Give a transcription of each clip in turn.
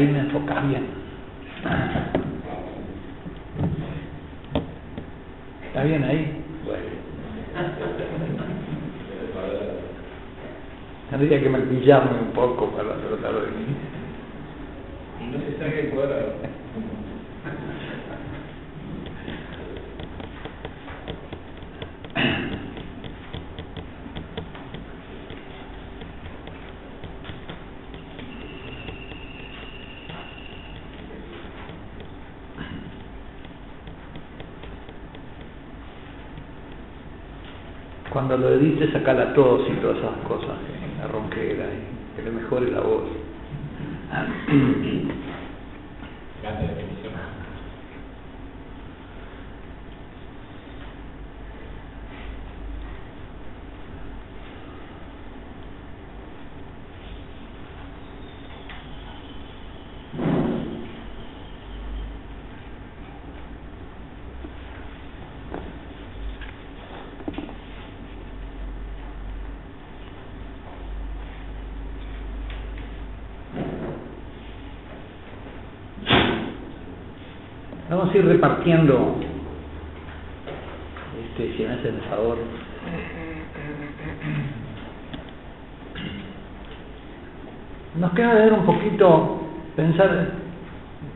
ahí me enfocas bien. ¿Está bien ahí? Tendría que maquillarme un poco para tratar de... Y no se saque el cuadrado. Cuando lo edites, saca la tos y todas esas cosas, la ronquera, que le mejore la voz. Ir repartiendo, este, si me hacen el favor. Nos queda ver un poquito, pensar,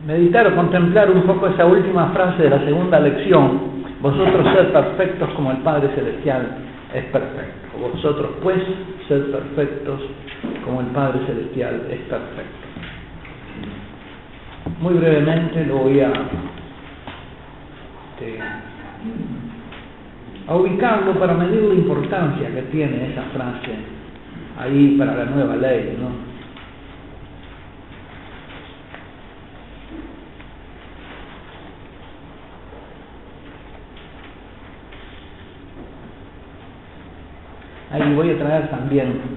meditar o contemplar un poco esa última frase de la segunda lección. Vosotros sed perfectos como el Padre Celestial es perfecto. Vosotros pues sed perfectos como el Padre Celestial es perfecto. Muy brevemente lo voy a a ubicarlo para medir la importancia que tiene esa frase ahí para la nueva ley, ¿no? Ahí voy a traer también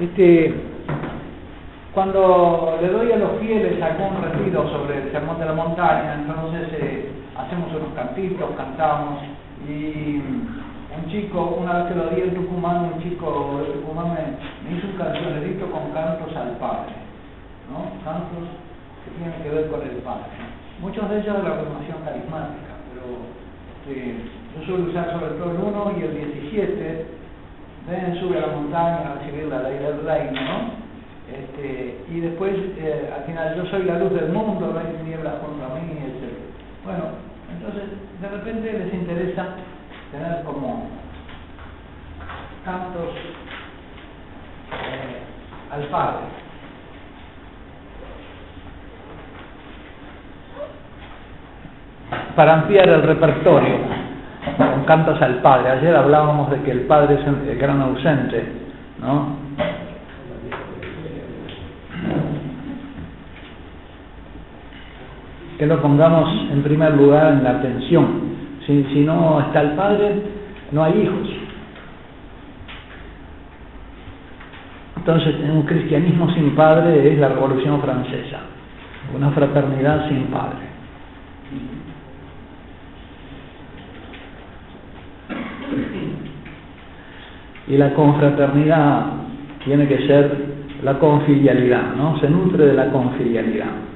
Este, cuando le doy a los fieles algún retiro sobre el sermón de la montaña, entonces hacemos unos cantitos, cantamos y un chico, una vez que lo di en Tucumán, un chico de Tucumán me, me hizo un cancionerito con cantos al Padre, ¿no? Cantos que tienen que ver con el Padre. Muchos de ellos de la formación carismática, pero este, yo suelo usar sobre todo el 1 y el 17 ven, sube a la montaña a recibir la ley del reino, ¿no? Este, y después, eh, al final, yo soy la luz del mundo, no hay tinieblas contra mí, etc. Bueno, entonces, de repente les interesa tener como cantos eh, al Padre. Para ampliar el repertorio con cantos al Padre. Ayer hablábamos de que el Padre es el gran ausente, ¿no? Que lo pongamos en primer lugar en la atención. Si, si no está el padre, no hay hijos. Entonces, un cristianismo sin padre es la Revolución Francesa, una fraternidad sin padre. Y la confraternidad tiene que ser la confilialidad, ¿no? Se nutre de la confilialidad.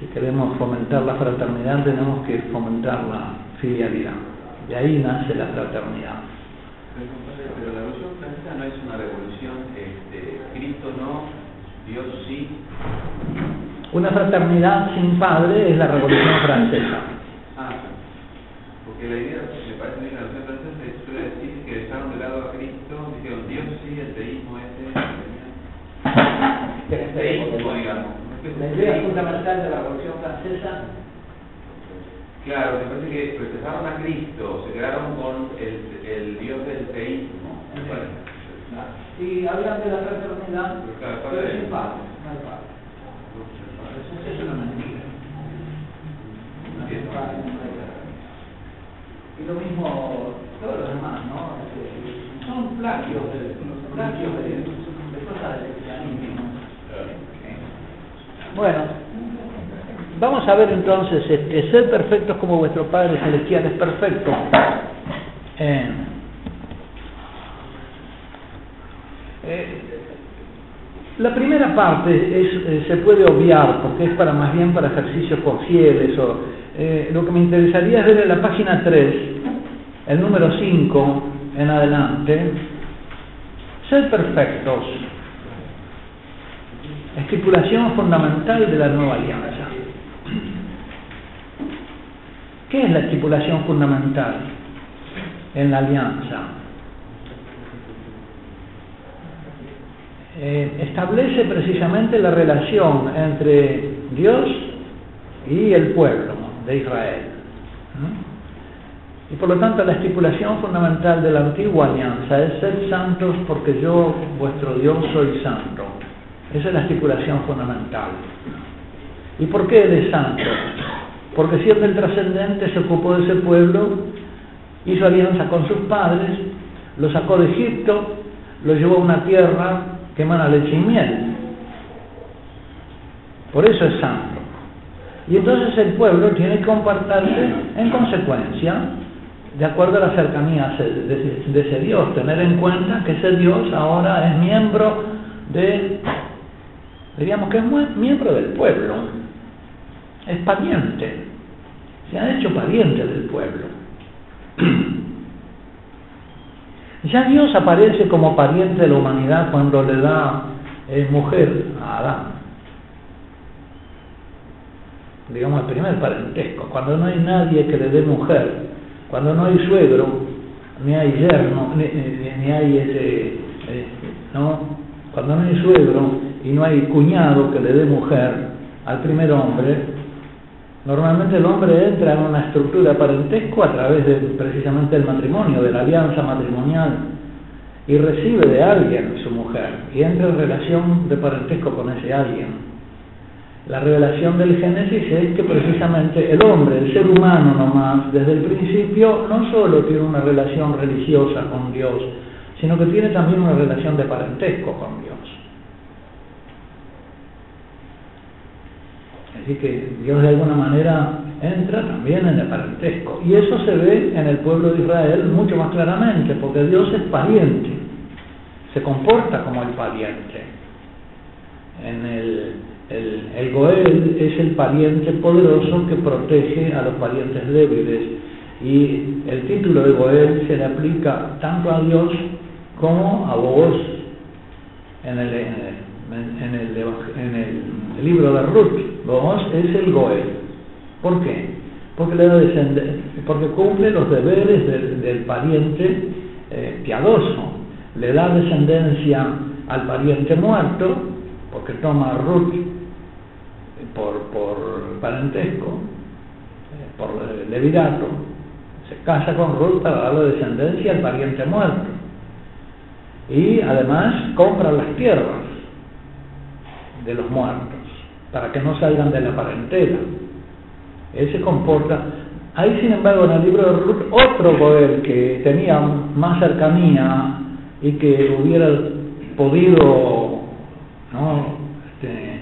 Si queremos fomentar la fraternidad, tenemos que fomentar la filialidad. De ahí nace la fraternidad. Pero la revolución francesa no es una revolución, este, Cristo no, Dios sí. Una fraternidad sin padre es la revolución francesa. Ah, porque la idea, me parece que la revolución francesa se suele decir que dejaron de lado a Cristo, dijeron Dios sí, el teísmo ese. Que El digamos. La idea fundamental de la revolución francesa Claro, me parece que rechazaron a Cristo, se quedaron con el, el Dios del teísmo, parece. y hablan de la fraternidad, Claro, pero padre, no hay padre. Eso es una mentira. No padre, padre. Y lo mismo todos los demás, ¿no? Son plagios de, plagios de, de cosas del cristianismo. Bueno, vamos a ver entonces, este, ser perfectos como vuestro Padre Celestial es perfecto. Eh, eh, la primera parte eh, se puede obviar porque es para más bien para ejercicios fieles o lo que me interesaría es ver en la página 3, el número 5 en adelante, ser perfectos, estipulación fundamental de la nueva alianza. ¿Qué es la estipulación fundamental en la alianza? Eh, establece precisamente la relación entre Dios y el pueblo de Israel. Y por lo tanto la estipulación fundamental de la antigua alianza es ser santos porque yo, vuestro Dios, soy santo. Esa es la estipulación fundamental. ¿Y por qué Él es santo? Porque siendo el trascendente se ocupó de ese pueblo, hizo alianza con sus padres, lo sacó de Egipto, lo llevó a una tierra que emana leche y miel. Por eso es santo. Y entonces el pueblo tiene que comportarse en consecuencia, de acuerdo a la cercanía de, de ese Dios, tener en cuenta que ese Dios ahora es miembro de, diríamos que es miembro del pueblo, es pariente, se ha hecho pariente del pueblo. Ya Dios aparece como pariente de la humanidad cuando le da eh, mujer a Adán. Digamos el primer parentesco, cuando no hay nadie que le dé mujer, cuando no hay suegro, ni hay yerno, ni, ni, ni hay ese, eh, ¿no? Cuando no hay suegro y no hay cuñado que le dé mujer al primer hombre, Normalmente el hombre entra en una estructura de parentesco a través de precisamente el matrimonio, de la alianza matrimonial, y recibe de alguien su mujer, y entra en relación de parentesco con ese alguien. La revelación del Génesis es que precisamente el hombre, el ser humano nomás, desde el principio no solo tiene una relación religiosa con Dios, sino que tiene también una relación de parentesco con Dios. Así que Dios de alguna manera entra también en el parentesco. Y eso se ve en el pueblo de Israel mucho más claramente, porque Dios es pariente, se comporta como el pariente. En el, el, el Goel es el pariente poderoso que protege a los parientes débiles. Y el título de Goel se le aplica tanto a Dios como a vos en el, en el libro de Ruth. Vos es el Goel. ¿Por qué? Porque, le porque cumple los deberes del, pariente eh, piadoso. Le da descendencia al pariente muerto, porque toma a Ruth por, por parentesco, eh, por levirato. Se casa con Ruth para darle descendencia al pariente muerto. Y además compra las tierras de los muertos para que no salgan de la parentela. Él se comporta Hay, sin embargo, en el libro de Ruth otro poder que tenía más cercanía y que hubiera podido este,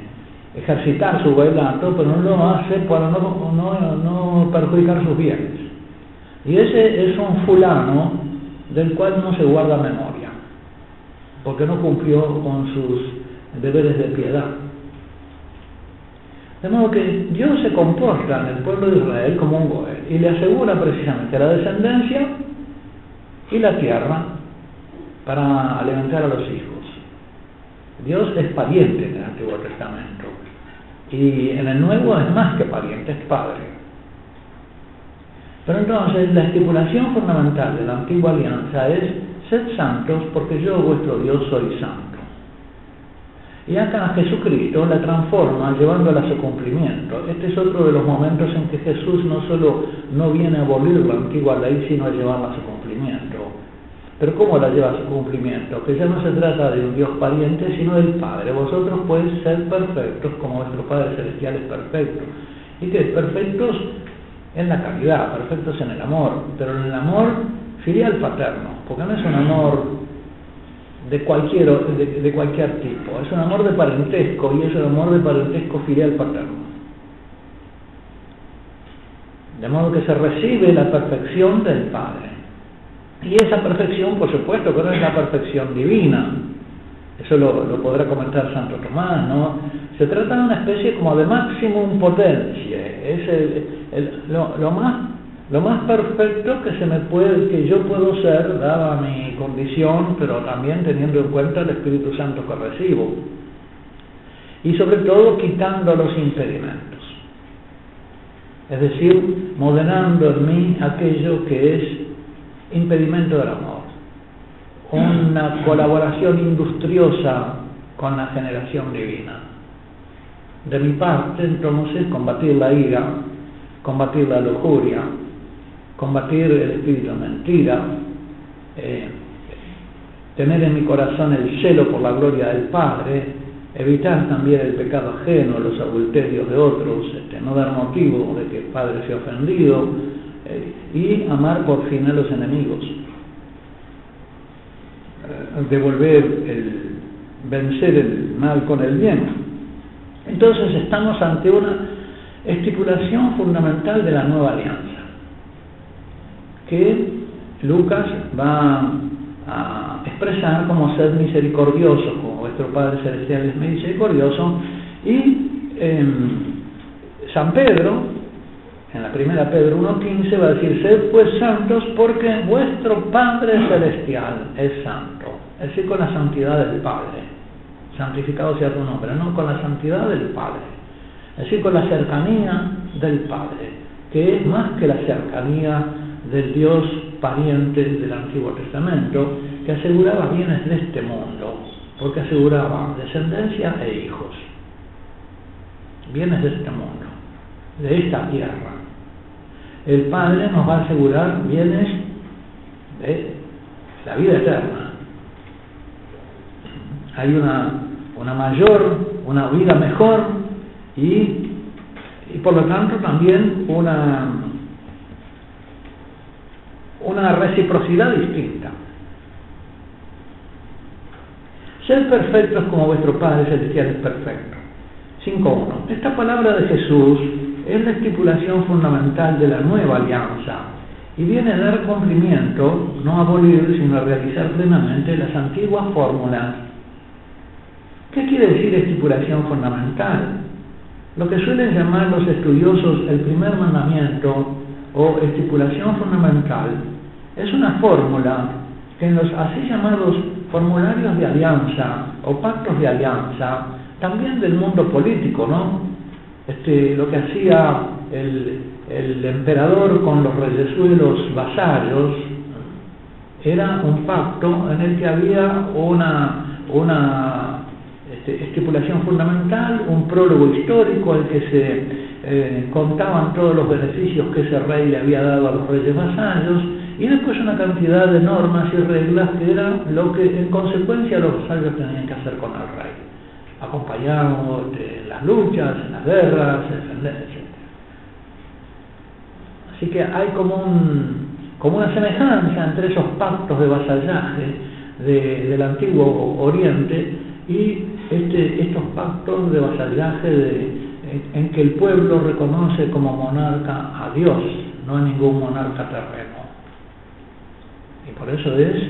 ejercitar su bailato, pero no lo hace para no perjudicar sus bienes. Y ese es un fulano del cual no se guarda memoria, porque no cumplió con sus deberes de piedad. De modo que Dios se comporta en el pueblo de Israel como un goel y le asegura precisamente la descendencia y la tierra para alimentar a los hijos. Dios es pariente en el Antiguo Testamento y en el Nuevo es más que pariente, es padre. Pero entonces la estipulación fundamental de la antigua alianza es sed santos porque yo vuestro Dios soy santo. Y acá Jesucristo la transforma llevándola a su cumplimiento. Este es otro de los momentos en que Jesús no solo no viene a abolir la antigua ley, sino a llevarla a su cumplimiento. Pero ¿cómo la lleva a su cumplimiento? Que ya no se trata de un Dios pariente, sino del Padre. Vosotros podéis ser perfectos como vuestro Padre Celestial es perfecto. Y que perfectos en la calidad, perfectos en el amor, pero en el amor filial paterno, porque no es un amor de cualquier, de, de cualquier tipo, es un amor de parentesco y es un amor de parentesco filial paterno. De modo que se recibe la perfección del Padre. Y esa perfección, por supuesto, que no es la perfección divina. Eso lo, podrá comentar Santo Tomás, ¿no? Se trata de una especie como de máximum potencia. Es el, el, lo, más, lo más perfecto que se me puede, que yo puedo ser, dada mi condición, pero también teniendo en cuenta el Espíritu Santo que recibo. Y sobre todo quitando los impedimentos. Es decir, moderando en mí aquello que es impedimento del amor, una colaboración industriosa con la generación divina. De mi parte, entonces, combatir la ira, combatir la lujuria, combatir el espíritu de mentira, eh, tener en mi corazón el celo por la gloria del Padre, evitar también el pecado ajeno, los adulterios de otros, este, no dar motivo de que el Padre sea ofendido, y amar por fin a los enemigos. Devolver el, vencer el mal con el bien. Entonces estamos ante una estipulación fundamental de la nueva alianza, que Lucas va a expresar como ser misericordioso, como vuestro Padre Celestial es misericordioso, y eh, San Pedro en la primera Pedro 1.15 va a decir, sed pues santos porque vuestro Padre Celestial es santo. Es decir, con la santidad del Padre. Santificado sea tu nombre, no con la santidad del Padre. Es decir, con la cercanía del Padre, que es más que la cercanía del Dios pariente del Antiguo Testamento, que aseguraba bienes de este mundo, porque aseguraba descendencia e hijos. Bienes de este mundo, de esta tierra el Padre nos va a asegurar bienes de la vida eterna. Hay una, una mayor, una vida mejor y, y por lo tanto también una, una reciprocidad distinta. Ser perfectos como vuestro Padre Celestial es perfecto. 5.1. Esta palabra de Jesús es la estipulación fundamental de la nueva alianza y viene a dar cumplimiento, no a abolir, sino a realizar plenamente las antiguas fórmulas. ¿Qué quiere decir estipulación fundamental? Lo que suelen llamar los estudiosos el primer mandamiento o estipulación fundamental es una fórmula que en los así llamados formularios de alianza o pactos de alianza, también del mundo político, ¿no? este, lo que hacía el, el emperador con los reyesuelos vasallos era un pacto en el que había una, una este, estipulación fundamental, un prólogo histórico al que se eh, contaban todos los beneficios que ese rey le había dado a los reyes vasallos, y después una cantidad de normas y reglas que eran lo que en consecuencia los vasallos tenían que hacer con el rey acompañamos en las luchas, en las guerras, etc. Así que hay como, un, como una semejanza entre esos pactos de vasallaje del antiguo Oriente y este, estos pactos de vasallaje de, en, que el pueblo reconoce como monarca a Dios, no a ningún monarca terreno. Y por eso es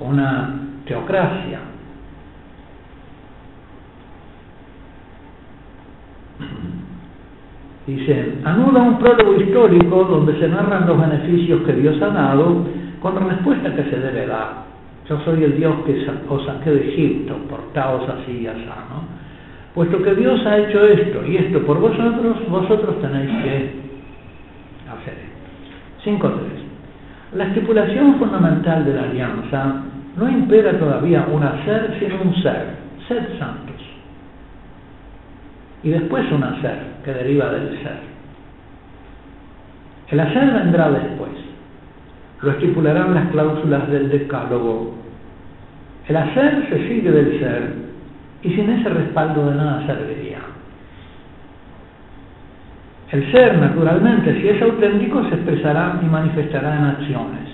una teocracia. Dice, anula un prólogo histórico donde se narran los beneficios que Dios ha dado con la respuesta que se debe dar. Yo soy el Dios que os saqué de Egipto, portaos así y así, ¿no? Puesto que Dios ha hecho esto y esto por vosotros, vosotros tenéis que hacer esto. 5.3. La estipulación fundamental de la alianza no impera todavía un hacer, sino un ser. Sed santos. Y después un hacer, que deriva del ser. El hacer vendrá después. Lo estipularán las cláusulas del decálogo. El hacer se sigue del ser y sin ese respaldo de nada serviría. El ser, naturalmente, si es auténtico, se expresará y manifestará en acciones.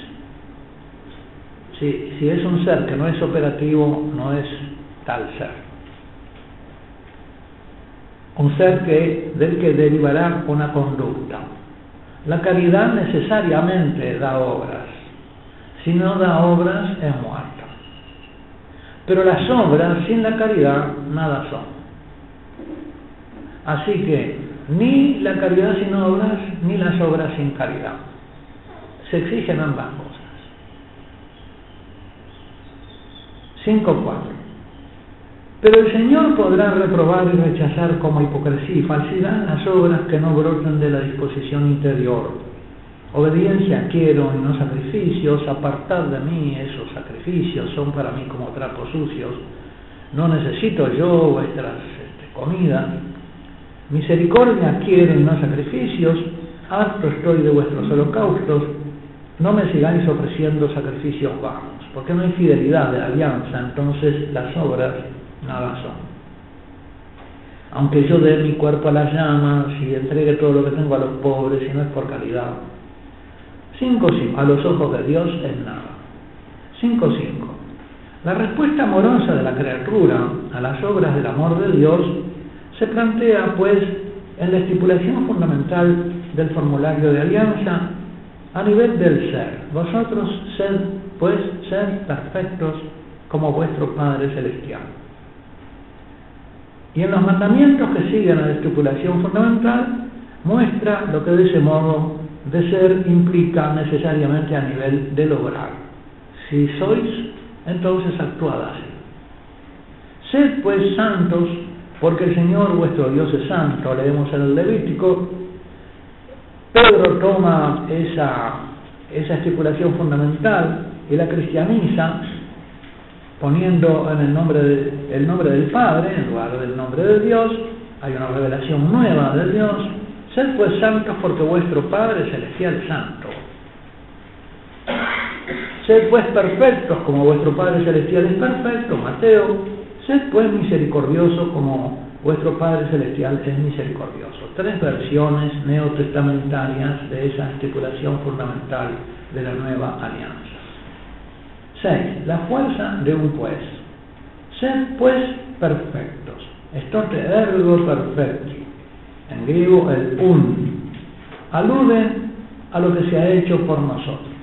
Si, si es un ser que no es operativo, no es tal ser. Un ser que, del que derivará una conducta. La caridad necesariamente da obras. Si no da obras, es muerta. Pero las obras sin la caridad nada son. Así que ni la caridad sin obras, ni las obras sin caridad. Se exigen ambas cosas. 5.4. Pero el Señor podrá reprobar y rechazar como hipocresía y falsidad las obras que no brotan de la disposición interior. Obediencia quiero y no sacrificios, apartad de mí esos sacrificios, son para mí como trapos sucios. No necesito yo vuestras este, comidas. Misericordia quiero y no sacrificios, harto estoy de vuestros holocaustos. No me sigáis ofreciendo sacrificios vanos, porque no hay fidelidad de alianza, entonces las obras nada son. Aunque yo dé mi cuerpo a las llamas y entregue todo lo que tengo a los pobres, y no es por calidad. 5.5. A los ojos de Dios es nada. 5.5. La respuesta amorosa de la criatura a las obras del amor de Dios se plantea, pues, en la estipulación fundamental del formulario de alianza a nivel del ser. Vosotros sed, pues, ser perfectos como vuestro Padre Celestial. Y en los mandamientos que siguen a la estipulación fundamental, muestra lo que de ese modo de ser implica necesariamente a nivel de lograr. Si sois, entonces actuad así. Sed pues santos, porque el Señor vuestro Dios es santo. Leemos en el Levítico. Pedro toma esa, esa estipulación fundamental y la cristianiza poniendo en el nombre, de, el nombre del Padre en lugar del nombre de Dios. Hay una revelación nueva de Dios. Sed pues santos porque vuestro Padre Celestial es santo. Sed pues perfectos como vuestro Padre Celestial es perfecto, Mateo. Sed pues misericordioso como vuestro Padre Celestial es misericordioso. Tres versiones neotestamentarias de esa estipulación fundamental de la nueva alianza. 6. La fuerza de un pues. Sed pues perfectos. Estote ergo perfecti. En griego el un. Alude a lo que se ha hecho por nosotros.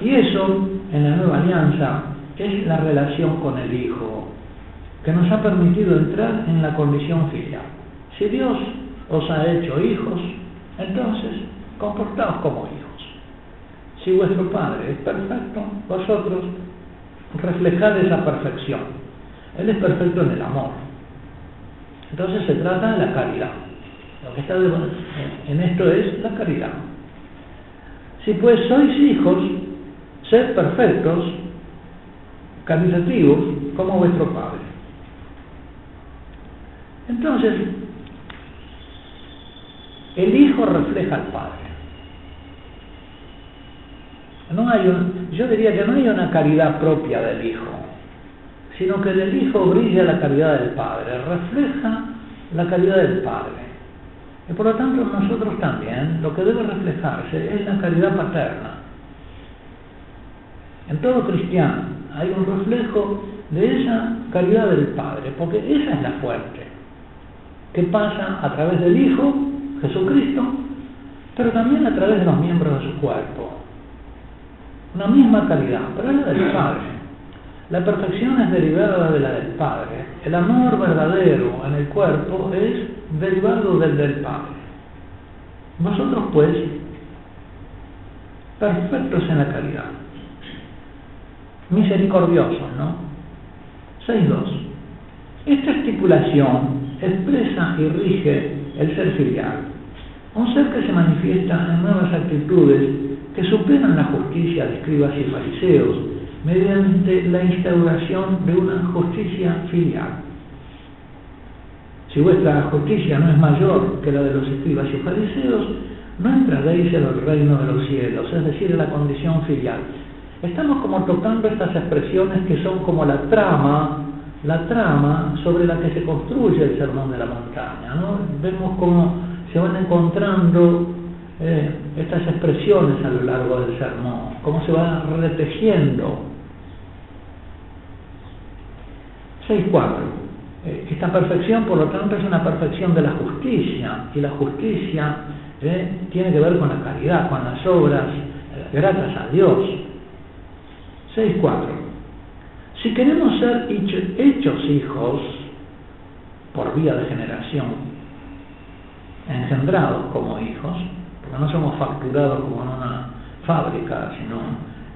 Y eso, en la nueva alianza, es la relación con el Hijo, que nos ha permitido entrar en la condición filial. Si Dios os ha hecho hijos, entonces comportaos como hijos. Si vuestro Padre es perfecto, vosotros reflejad esa perfección. Él es perfecto en el amor. Entonces se trata de la caridad. Lo que está en esto es la caridad. Si pues sois hijos, sed perfectos, caritativos, como vuestro Padre. Entonces, el Hijo refleja al Padre. No hay yo diría que no hay una caridad propia del Hijo, sino que del Hijo brilla la caridad del Padre, refleja la caridad del Padre. Y por lo tanto nosotros también lo que debe reflejarse es la caridad paterna. En todo cristiano hay un reflejo de esa caridad del Padre, porque esa es la fuente, que pasa a través del Hijo, Jesucristo, pero también a través de los miembros de su cuerpo. Una misma calidad, pero es la del Padre. La perfección es derivada de la del Padre. El amor verdadero en el cuerpo es derivado del del Padre. Vosotros pues, perfectos en la calidad, misericordiosos, ¿no? 6.2. Esta estipulación expresa y rige el ser filial, un ser que se manifiesta en nuevas actitudes que superan la justicia de escribas y fariseos mediante la instauración de una justicia filial. Si vuestra justicia no es mayor que la de los escribas y fariseos, no entraréis en el reino de los cielos, es decir, en la condición filial. Estamos como tocando estas expresiones que son como la trama, la trama sobre la que se construye el sermón de la montaña. Vemos cómo se van encontrando eh, estas expresiones a lo largo del sermón, cómo se van retejiendo. 6.4. Eh, esta perfección, por lo tanto, es una perfección de la justicia, y la justicia eh, tiene que ver con la caridad, con las obras gracias a Dios. 6.4. Si queremos ser hechos hijos por vía de generación, engendrados como hijos, porque no somos facturados como en una fábrica, sino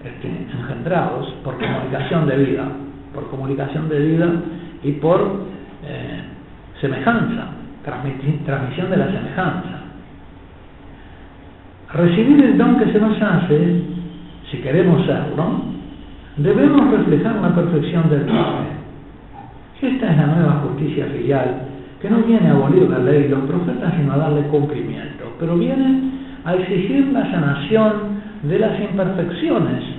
este, engendrados por comunicación de vida, por comunicación de vida y por eh, semejanza, transmisión de la semejanza. Recibir el don que se nos hace, si queremos serlo, debemos reflejar la perfección del Padre. Esta es la nueva justicia filial, que no viene a abolir la ley y los profetas, sino a darle cumplimiento, pero viene a exigir la sanación de las imperfecciones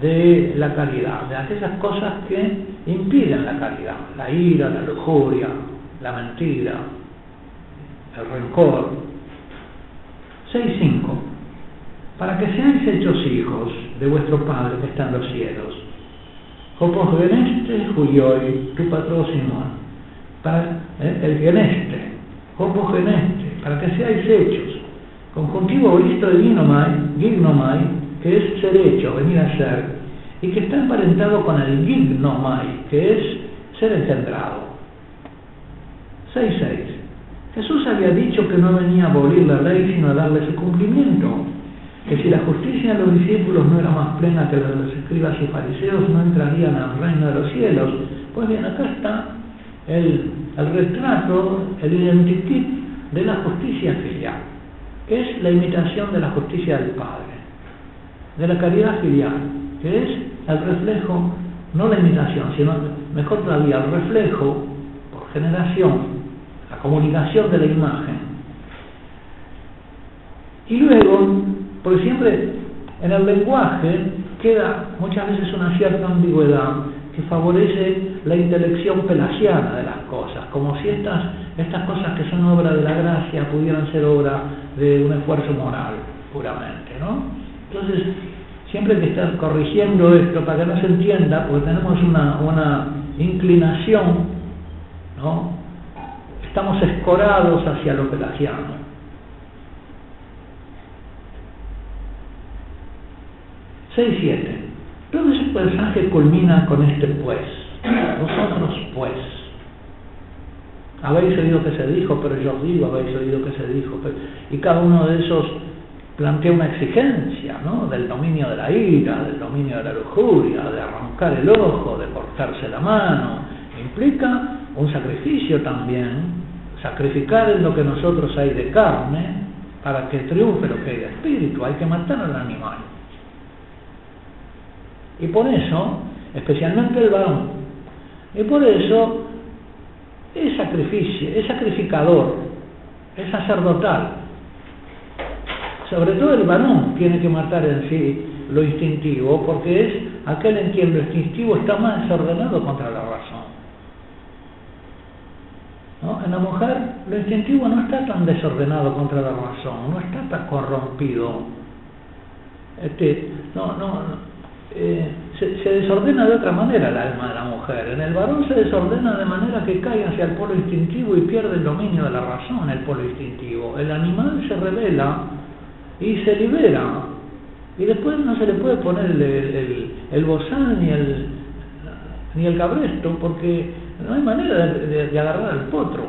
de la caridad, de aquellas cosas que impiden la caridad, la ira, la lujuria, la mentira, el rencor. 6.5 para que seáis hechos hijos de vuestro Padre que está en los cielos. Como geneste Julioi, tu Simón, para eh, el geneste, como geneste, para que seáis hechos. Conjuntivo listo de ginomai, gignomai, que es ser hecho, venir a ser, y que está emparentado con el gignomai, que es ser engendrado. 6.6. Jesús había dicho que no venía a abolir la ley, sino a darle su cumplimiento que si la justicia de los discípulos no era más plena que la de los escribas y fariseos, no entrarían al reino de los cielos. Pues bien, acá está el, retrato, el identikit de la justicia filial, es la imitación de la justicia del Padre, de la caridad filial, que es el reflejo, no la imitación, sino mejor todavía, el reflejo por generación, la comunicación de la imagen. Y luego porque siempre en el lenguaje queda muchas veces una cierta ambigüedad que favorece la intelección pelagiana de las cosas, como si estas, estas cosas que son obra de la gracia pudieran ser obra de un esfuerzo moral puramente, ¿no? Entonces, siempre hay que estar corrigiendo esto para que no se entienda, porque tenemos una, una inclinación, ¿no? Estamos escorados hacia lo pelagiano. 6, 7. Todo ese pasaje culmina con este pues. Vosotros pues. Habéis oído que se dijo, pero yo os digo, habéis oído que se dijo. Y cada uno de esos plantea una exigencia, ¿no? Del dominio de la ira, del dominio de la lujuria, de arrancar el ojo, de cortarse la mano. Implica un sacrificio también, sacrificar en lo que nosotros hay de carne para que triunfe lo que hay de espíritu. Hay que matar al animal. Y por eso, especialmente el varón, y por eso es sacrificio, es sacrificador, es sacerdotal. Sobre todo el varón tiene que matar en sí lo instintivo, porque es aquel en quien lo instintivo está más desordenado contra la razón. En la mujer lo instintivo no está tan desordenado contra la razón, no está tan corrompido. Este, no, no, eh, se, desordena de otra manera el alma de la mujer. En el varón se desordena de manera que cae hacia el polo instintivo y pierde el dominio de la razón, el polo instintivo. El animal se revela y se libera. Y después no se le puede poner el, el, el ni el, ni el cabresto porque no hay manera de agarrar al potro.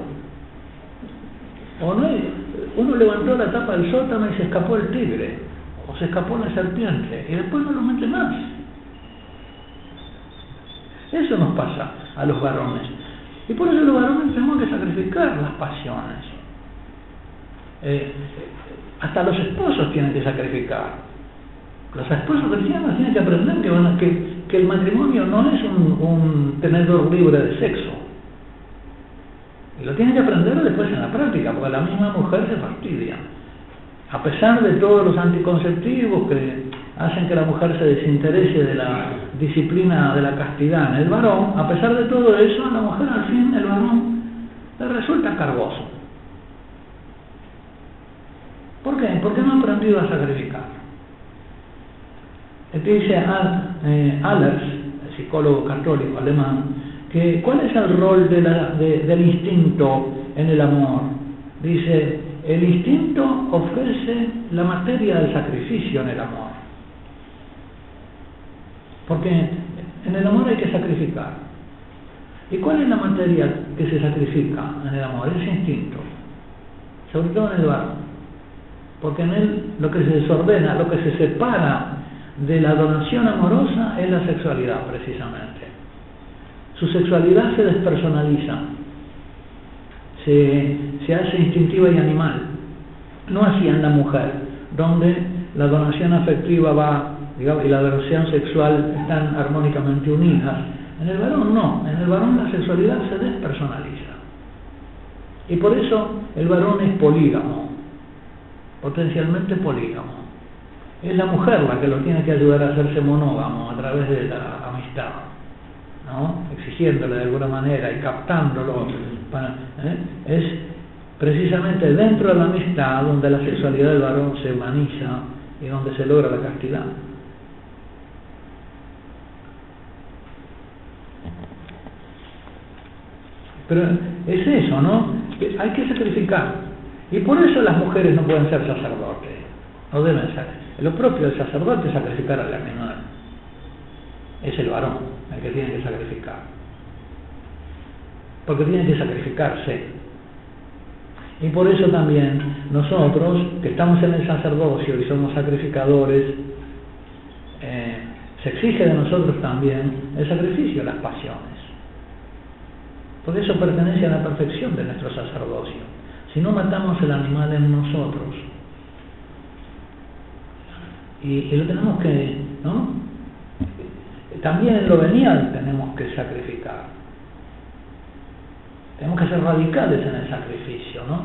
O no hay, uno levantó la tapa del sótano y se escapó el tigre, o se escapó la serpiente, y después no lo mete más. Eso nos pasa a los varones. Y por eso los varones tenemos que sacrificar las pasiones. Eh, hasta los esposos tienen que sacrificar. Los esposos cristianos tienen que aprender que, el matrimonio no es un, un tenedor libre de sexo. Y lo tienen que aprender después en la práctica, porque la misma mujer se fastidia. A pesar de todos los anticonceptivos que hacen que la mujer se desinterese de la disciplina de la castidad en el varón, a pesar de todo eso, a la mujer al fin, el varón, le resulta cargoso. ¿Por qué? Porque no aprendido a sacrificar. Dice eh, Allers, psicólogo católico alemán, que ¿cuál es el rol del instinto en el amor? Dice, el instinto ofrece la materia del sacrificio en el amor. Porque en el amor hay que sacrificar. ¿Y cuál es la materia que se sacrifica en el amor? Es instinto. Sobre todo en el varón. Porque en él lo que se desordena, lo que se separa de la donación amorosa es la sexualidad, precisamente. Su sexualidad se despersonaliza, se, se hace instintiva y animal. No así en la mujer, donde la donación afectiva va digamos, y la donación sexual están armónicamente unidas. En el varón no, en el varón la sexualidad se despersonaliza. Y por eso el varón es polígamo, potencialmente polígamo. Es la mujer la que lo tiene que ayudar a hacerse monógamo a través de la amistad, ¿no? exigiéndole de alguna manera y captándolo. Para, ¿eh? Es precisamente dentro de la amistad donde la sexualidad del varón se humaniza y donde se logra la castidad. Pero es eso, ¿no? Hay que sacrificar. Y por eso las mujeres no pueden ser sacerdotes. No deben ser. Lo propio del sacerdote es sacrificar al animal. Es el varón el que tiene que sacrificar. Porque tiene que sacrificarse. Y por eso también nosotros, que estamos en el sacerdocio y somos sacrificadores, eh, se exige de nosotros también el sacrificio las pasiones. Porque eso pertenece a la perfección de nuestro sacerdocio. Si no matamos el animal en nosotros, y, lo tenemos que, ¿no? También lo venial tenemos que sacrificar. Tenemos que ser radicales en el sacrificio, ¿no?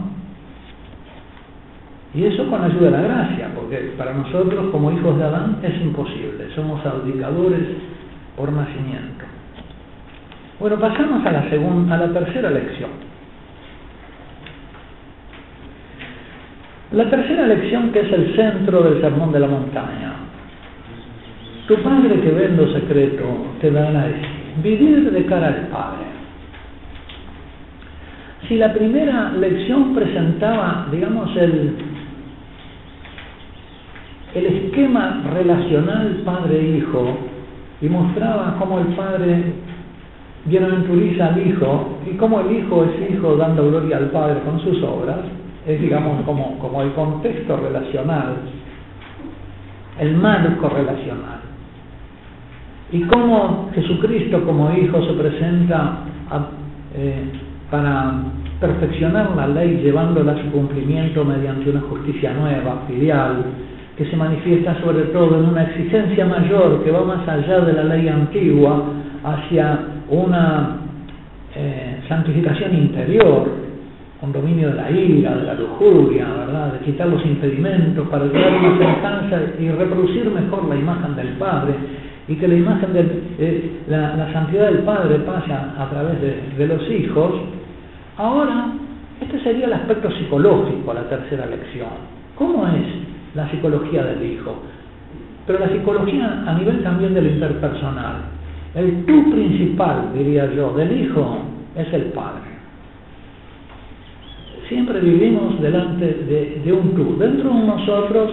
Y eso con ayuda de la gracia, porque para nosotros como hijos de Adán es imposible, somos abdicadores por nacimiento. Bueno, pasamos a la segunda, a la tercera lección. La tercera lección que es el centro del sermón de la montaña. Tu Padre que ve en lo secreto te dará vivir de cara al Padre. Si la primera lección presentaba, digamos, el, el esquema relacional padre-hijo y mostraba cómo el Padre bienaventuriza al Hijo y cómo el Hijo es Hijo dando gloria al Padre con sus obras, es digamos como, como el contexto relacional, el marco relacional. Y cómo Jesucristo como Hijo se presenta eh, para perfeccionar la ley llevándola a su cumplimiento mediante una justicia nueva, filial, que se manifiesta sobre todo en una exigencia mayor que va más allá de la ley antigua hacia una eh, santificación interior, con dominio de la ira, de la lujuria, ¿verdad? de quitar los impedimentos para llegar una semejanza y reproducir mejor la imagen del Padre y que la imagen de eh, la, santidad del Padre pasa a través de, de los hijos, ahora Este sería el aspecto psicológico, la tercera lección. ¿Cómo es la psicología del hijo? Pero la psicología a nivel también de lo interpersonal. El tú principal, diría yo, del hijo es el padre. Siempre vivimos delante de, un tú, dentro de nosotros,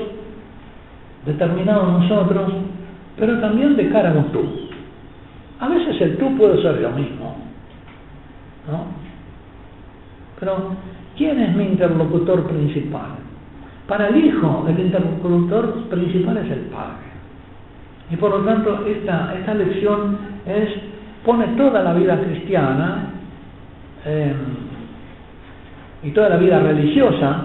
determinado nosotros, pero también de cara a un tú. A veces el tú puede ser yo mismo, ¿no? Pero, ¿quién es mi interlocutor principal? Para el hijo, el interlocutor principal es el padre. Y por lo tanto, esta, esta lección es, pone toda la vida cristiana y toda la vida religiosa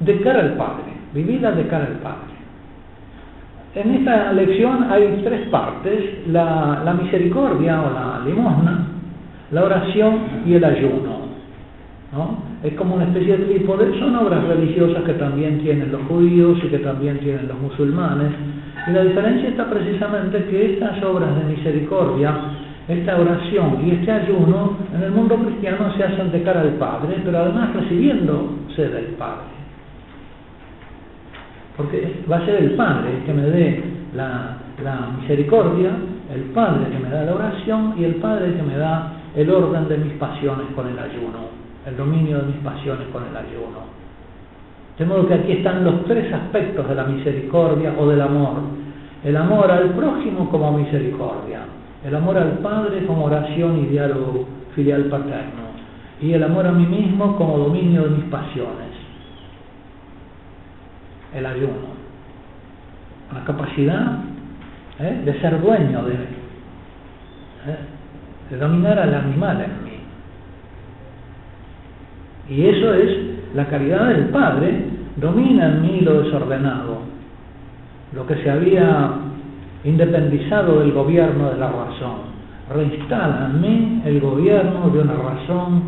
de cara al Padre, vivida de cara al Padre. En esta lección hay tres partes, la, misericordia o la limosna, la oración y el ayuno. ¿no? Es como una especie de trípode, son obras religiosas que también tienen los judíos y que también tienen los musulmanes. Y la diferencia está precisamente que estas obras de misericordia, esta oración y este ayuno en el mundo cristiano se hacen de cara al Padre, pero además recibiéndose del Padre. Porque va a ser el Padre el que me dé la, misericordia, el Padre que me da la oración y el Padre que me da el orden de mis pasiones con el ayuno el dominio de mis pasiones con el ayuno. De modo que aquí están los tres aspectos de la misericordia o del amor. El amor al prójimo como misericordia, el amor al Padre como oración y diálogo filial paterno, y el amor a mí mismo como dominio de mis pasiones, el ayuno. La capacidad ¿eh? de ser dueño de, ¿eh? de dominar al animal en mí. Y eso es la caridad del Padre, domina en mí lo desordenado, lo que se había independizado del gobierno de la razón. Reinstala el gobierno de una razón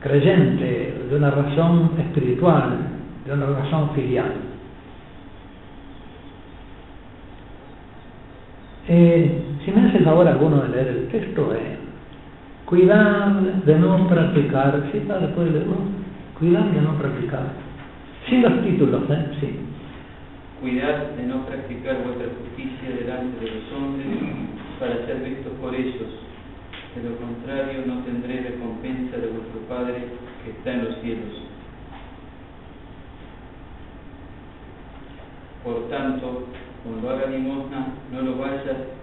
creyente, de una razón espiritual, de una razón filial. Eh, si me hace el favor alguno de leer el texto, eh, Cuidar de no practicar, sí, padre, puede leerlo. Cuidar de no practicar. Sin los títulos, ¿eh? Sí. Cuidad de no practicar vuestra justicia delante de los hombres para ser vistos por ellos. De lo contrario, no tendré recompensa de vuestro Padre que está en los cielos. Por tanto, cuando haga limosna, no lo vayas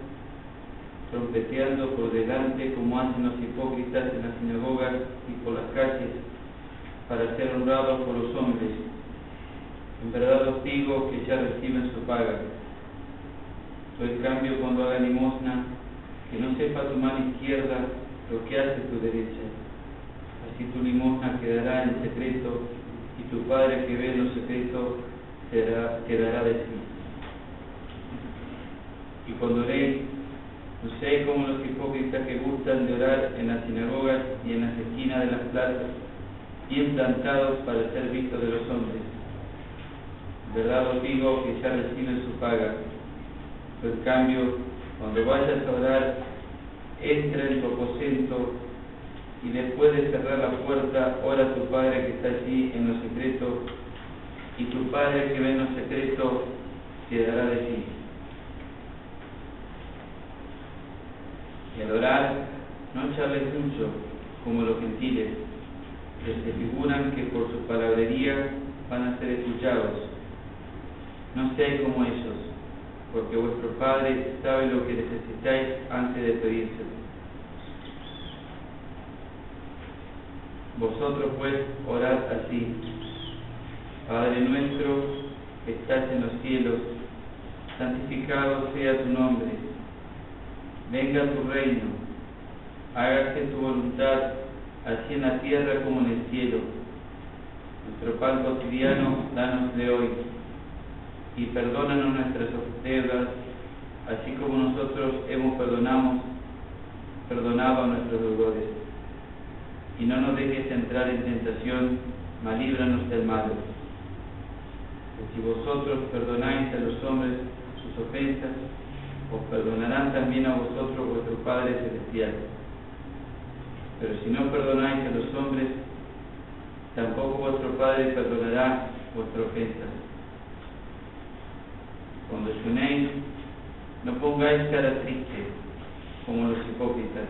trompeteando por delante como hacen los hipócritas en las sinagogas y por las calles, para ser honrados por los hombres. En verdad os digo que ya reciben su paga. Pero en cambio, cuando haga limosna, que no sepa tu mano izquierda lo que hace tu derecha. Así tu limosna quedará en secreto y tu Padre que ve en lo secreto quedará de ti. Y cuando lees no sé como los hipócritas que gustan de orar en las sinagogas y en las esquinas de las plazas, bien plantados para ser vistos de los hombres. Verdad os digo que ya reciben su paga. Pero en cambio, cuando vayas a orar, entra en tu aposento y después de cerrar la puerta, ora a tu Padre que está allí en lo secreto, y tu Padre que ve en lo secreto te dará de ti. y al orar no charles mucho como los gentiles, que se figuran que por su palabrería van a ser escuchados. No seáis como ellos, porque vuestro Padre sabe lo que necesitáis antes de pedírselo. Vosotros pues orad así. Padre nuestro que estás en los cielos, santificado sea tu nombre venga tu reino, hágase tu voluntad, así en la tierra como en el cielo. Nuestro pan cotidiano, danos de hoy, y perdónanos nuestras deudas, así como nosotros hemos perdonado, perdonado a nuestros deudores. Y no nos dejes entrar en tentación, mas líbranos del mal. Pues si vosotros perdonáis a los hombres sus ofensas, os perdonarán también a vosotros vuestro Padre Celestial. Pero si no perdonáis a los hombres, tampoco vuestro Padre perdonará vuestras ofensas. Cuando ayunéis, no pongáis cara triste, como los hipócritas,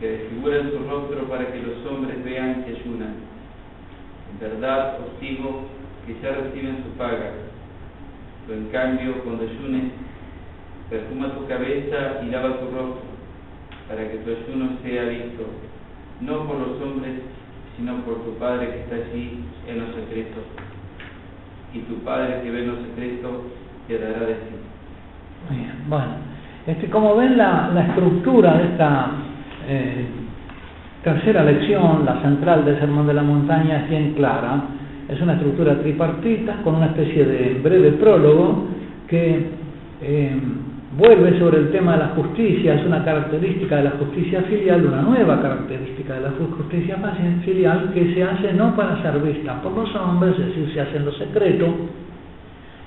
que desfiguran su rostro para que los hombres vean que ayunan. En verdad os digo que ya reciben su paga. Pero en cambio, cuando ayunes, perfuma tu cabeza y lava tu rostro, para que tu ayuno sea visto, no por los hombres, sino por tu Padre que está allí en los secretos. Y tu Padre que ve en los secretos de sí. Bien, bueno, este, como ven la, la estructura de esta eh, tercera lección, la central del Sermón de la Montaña, es bien clara. Es una estructura tripartita con una especie de breve prólogo que eh, vuelve sobre el tema de la justicia, es una característica de la justicia filial, una nueva característica de la justicia filial que se hace no para ser vista por los hombres, es decir, se hace en lo secreto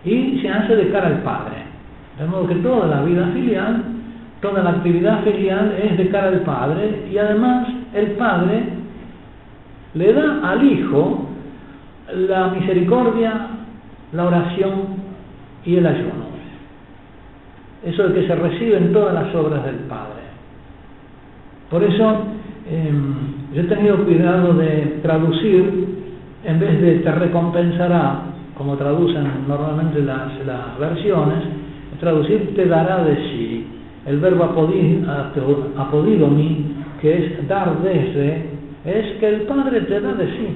y se hace de cara al Padre. De modo que toda la vida filial, toda la actividad filial es de cara al Padre y además el Padre le da al Hijo la misericordia, la oración y el ayuno. Eso es que se recibe en todas las obras del Padre. Por eso em, yo he tenido cuidado de traducir, en vez de te recompensará, como traducen normalmente las, las versiones, traducir te dará de sí. El verbo apodidomi, que es dar desde, es que el Padre te da de sí.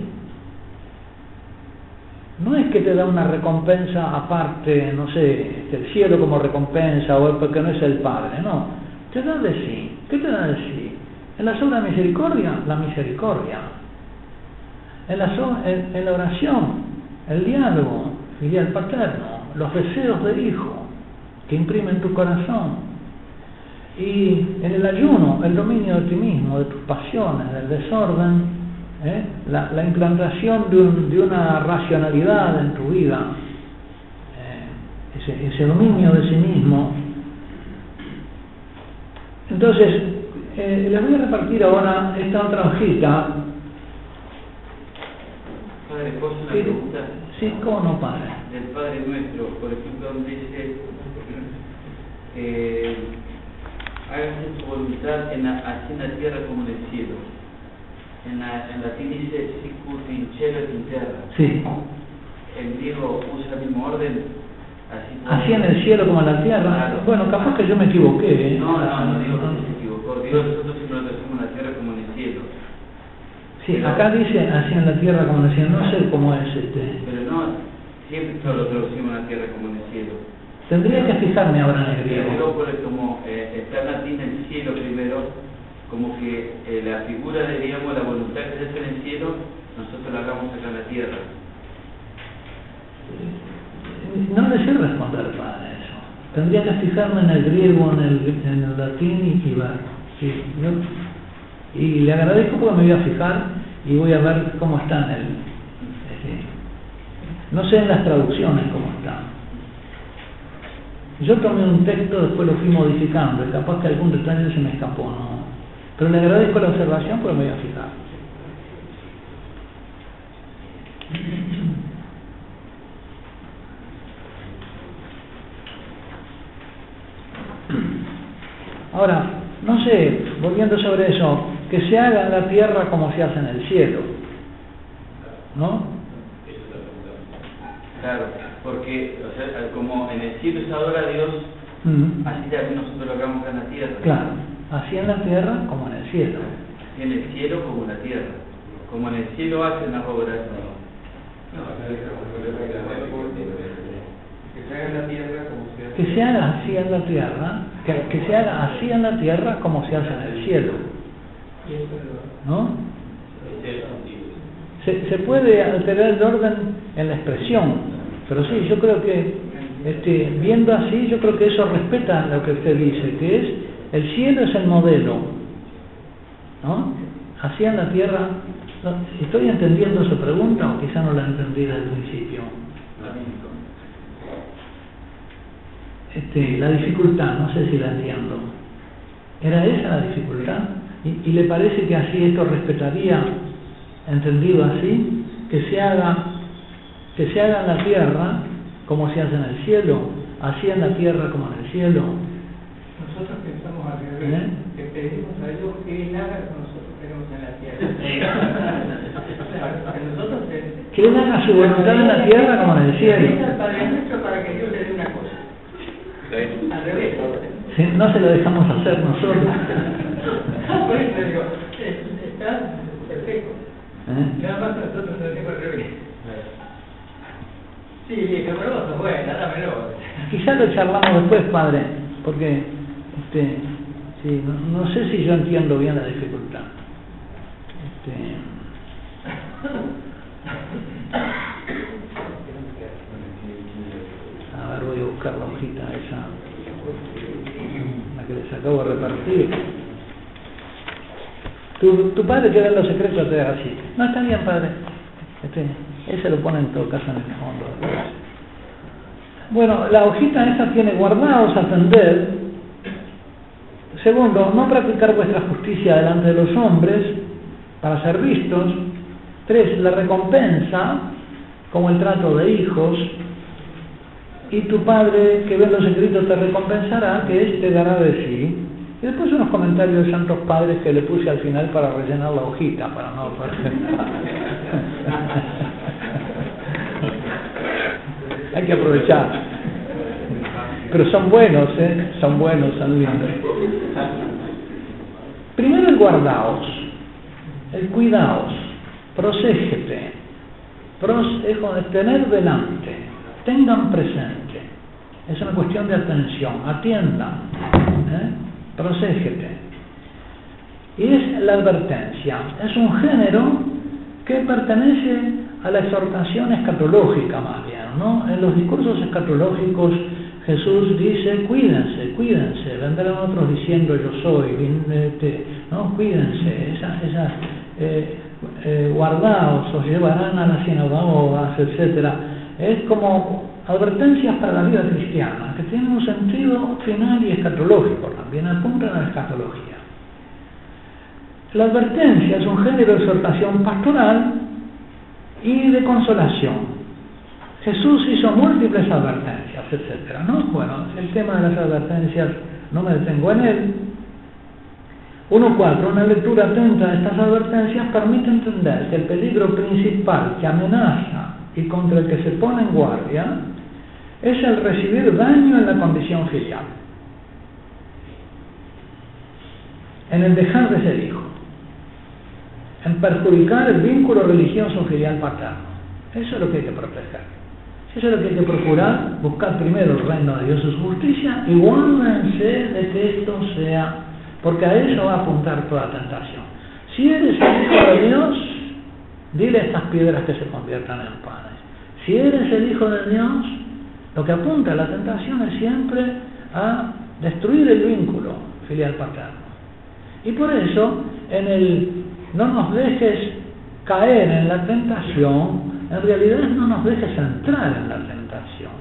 No es que te da una recompensa aparte, no sé, el cielo como recompensa o porque no es el Padre, no. Te da de sí. ¿Qué te da de sí? En la de misericordia, la misericordia. En la oración, el diálogo filial paterno, los deseos del Hijo que imprimen tu corazón. Y en el ayuno, el dominio de ti mismo, de tus pasiones, del desorden, ¿eh? la, implantación de, una racionalidad en tu vida, eh, ese, dominio de sí mismo. Entonces, eh, les voy a repartir ahora esta otra hojita. Padre, ¿puedo una pregunta? Sí, ¿cómo no, Padre? Del Padre Nuestro, por ejemplo, donde dice eh, hágase tu voluntad en la, así en la tierra como en el cielo. En, la, en latín dice sicut in cielo et in terra. Sí. En griego usa el mismo orden. Así, así en el cielo como en la tierra. Bueno, capaz que yo me equivoqué. ¿eh? No, no, no digo que se equivocó. Digo nosotros siempre lo hacemos en la tierra como en el cielo. Sí, acá dice así en la tierra como en el cielo. No sé cómo es este. Pero no, siempre lo traducimos en la tierra como en el cielo. Tendría que fijarme ahora en el griego. como eh, está en latín el cielo primero, como que eh, la figura de, digamos, la voluntad que se hace en el cielo, nosotros la hagamos acá en la tierra. No le sé responder para eso. Tendría que fijarme en el griego, en el, en el latín y ver. Sí, y le agradezco porque me voy a fijar y voy a ver cómo está en el... Este, no sé en las traducciones cómo está. Yo tomé un texto, después lo fui modificando, y capaz que algún detalle se me escapó, ¿no? Pero le agradezco la observación, porque me voy a fijar. Ahora, no sé, volviendo sobre eso, que se haga en la tierra como se hace en el cielo. ¿No? Claro porque o sea, como en el cielo se adora a Dios, así también nosotros lo hagamos en la tierra. Claro, así en la tierra como en el cielo. Así en el cielo como en la tierra. Como en el cielo hacen las obras. que se haga así en la tierra, que, que se haga así en la tierra como se hace en el cielo. ¿No? Se, se puede alterar el orden en la expresión, pero sí, yo creo que este, viendo así, yo creo que eso respeta lo que usted dice, que es el cielo es el modelo, ¿no? Así la tierra, ¿estoy entendiendo su pregunta o quizá no la entendí desde el principio? Este, la dificultad, no sé si la entiendo. ¿Era esa la dificultad? Y, le parece que así esto respetaría, entendido así, que se haga, que se haga en la tierra como se hace en el cielo, así en la tierra como en el cielo. Nosotros pensamos al revés, ¿Eh? que pedimos a Dios que Él haga como nosotros queremos en la tierra. que Él haga su voluntad en la tierra como en el cielo. para que Dios le dé una cosa. Al revés. Si no se lo dejamos hacer nosotros. Está perfecto. ¿Eh? Nada más nosotros lo hacemos al revés. Sí, sos buena, dámelo. Quizás lo charlamos después, padre, porque este, sí, no, no, sé si yo entiendo bien la dificultad. Este, a ver, voy a buscar la hojita esa, la que les acabo de repartir. Tu, padre que ve los secretos te así. No, está bien, padre. Este, ese lo pone en todo caso en el fondo. Bueno, la hojita esa tiene guardados atender. Segundo, no practicar vuestra justicia delante de los hombres para ser vistos. Tres, la recompensa, como el trato de hijos. Y tu padre que ve los secretos te recompensará, que éste dará de sí. Y después unos comentarios de santos padres que le puse al final para rellenar la hojita, para no Hay que aprovechar. Pero son buenos, ¿eh? Son buenos, son lindos. Primero el guardaos, el cuidaos, proségete, tener delante, tengan presente. Es una cuestión de atención, atiendan, ¿eh? Y es la advertencia, es un género que pertenece a la exhortación escatológica más bien, ¿no? En los discursos escatológicos Jesús dice, cuídense, cuídense, vendrán otros diciendo yo soy, no, cuídense, esas eh, eh, guardaos, os llevarán a las sinagogas, etcétera. Es como advertencias para la vida cristiana, que tienen un sentido final y escatológico también, apuntan a la escatología. La advertencia es un género de exhortación pastoral y de consolación. Jesús hizo múltiples advertencias, etcétera, ¿no? Bueno, el tema de las advertencias no me detengo en él. 1.4. Una lectura atenta a estas advertencias permite entender que el peligro principal que amenaza y contra el que se pone en guardia es el recibir daño en la condición filial, en el dejar de ser hijo, en perjudicar el vínculo religioso filial paterno. Eso es lo que hay que proteger. Eso es lo que hay que procurar, buscar primero el reino de Dios y su justicia y guárdense de que esto sea, porque a eso va a apuntar toda tentación. Si eres Hijo de Dios, dile a estas piedras que se conviertan en panes. Si eres el Hijo de Dios, lo que apunta a la tentación es siempre a destruir el vínculo filial paterno. Y por eso, en el no nos dejes caer en la tentación, en realidad no nos dejes entrar en la tentación.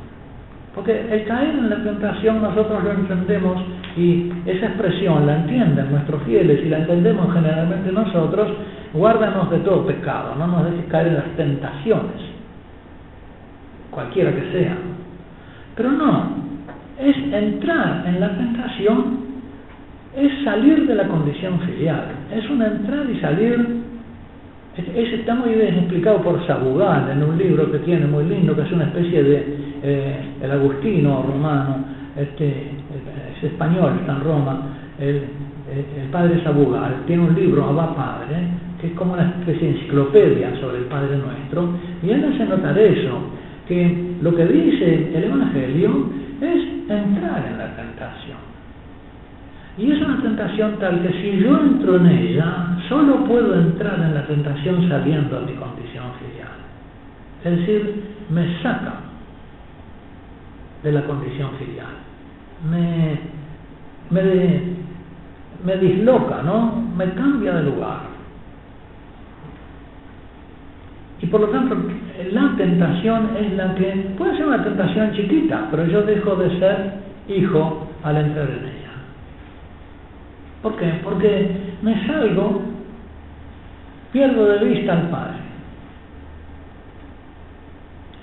Porque el caer en la tentación nosotros lo entendemos y esa expresión la entienden nuestros fieles y la entendemos generalmente nosotros, guárdanos de todo pecado, no nos dejes caer en las tentaciones, cualquiera que sea. Pero no, es entrar en la tentación, es salir de la condición filial, es una entrada y salir ese está muy bien explicado por Sabugal en un libro que tiene muy lindo, que es una especie de eh, el agustino romano, este, es español, está en Roma, el, padre Sabugal tiene un libro, Abba Padre, que es como una especie de enciclopedia sobre el Padre Nuestro, y él hace notar eso, que lo que dice el Evangelio es entrar en la tentación. Y es una tentación tal que si yo entro en ella, solo puedo entrar en la tentación saliendo de mi condición filial. Es decir, me saca de la condición filial. Me, me, me disloca, ¿no? Me cambia de lugar. Y por lo tanto, la tentación es la que puede ser una tentación chiquita, pero yo dejo de ser hijo al entrar en ella. ¿Por qué? Porque me salgo, pierdo de vista al Padre.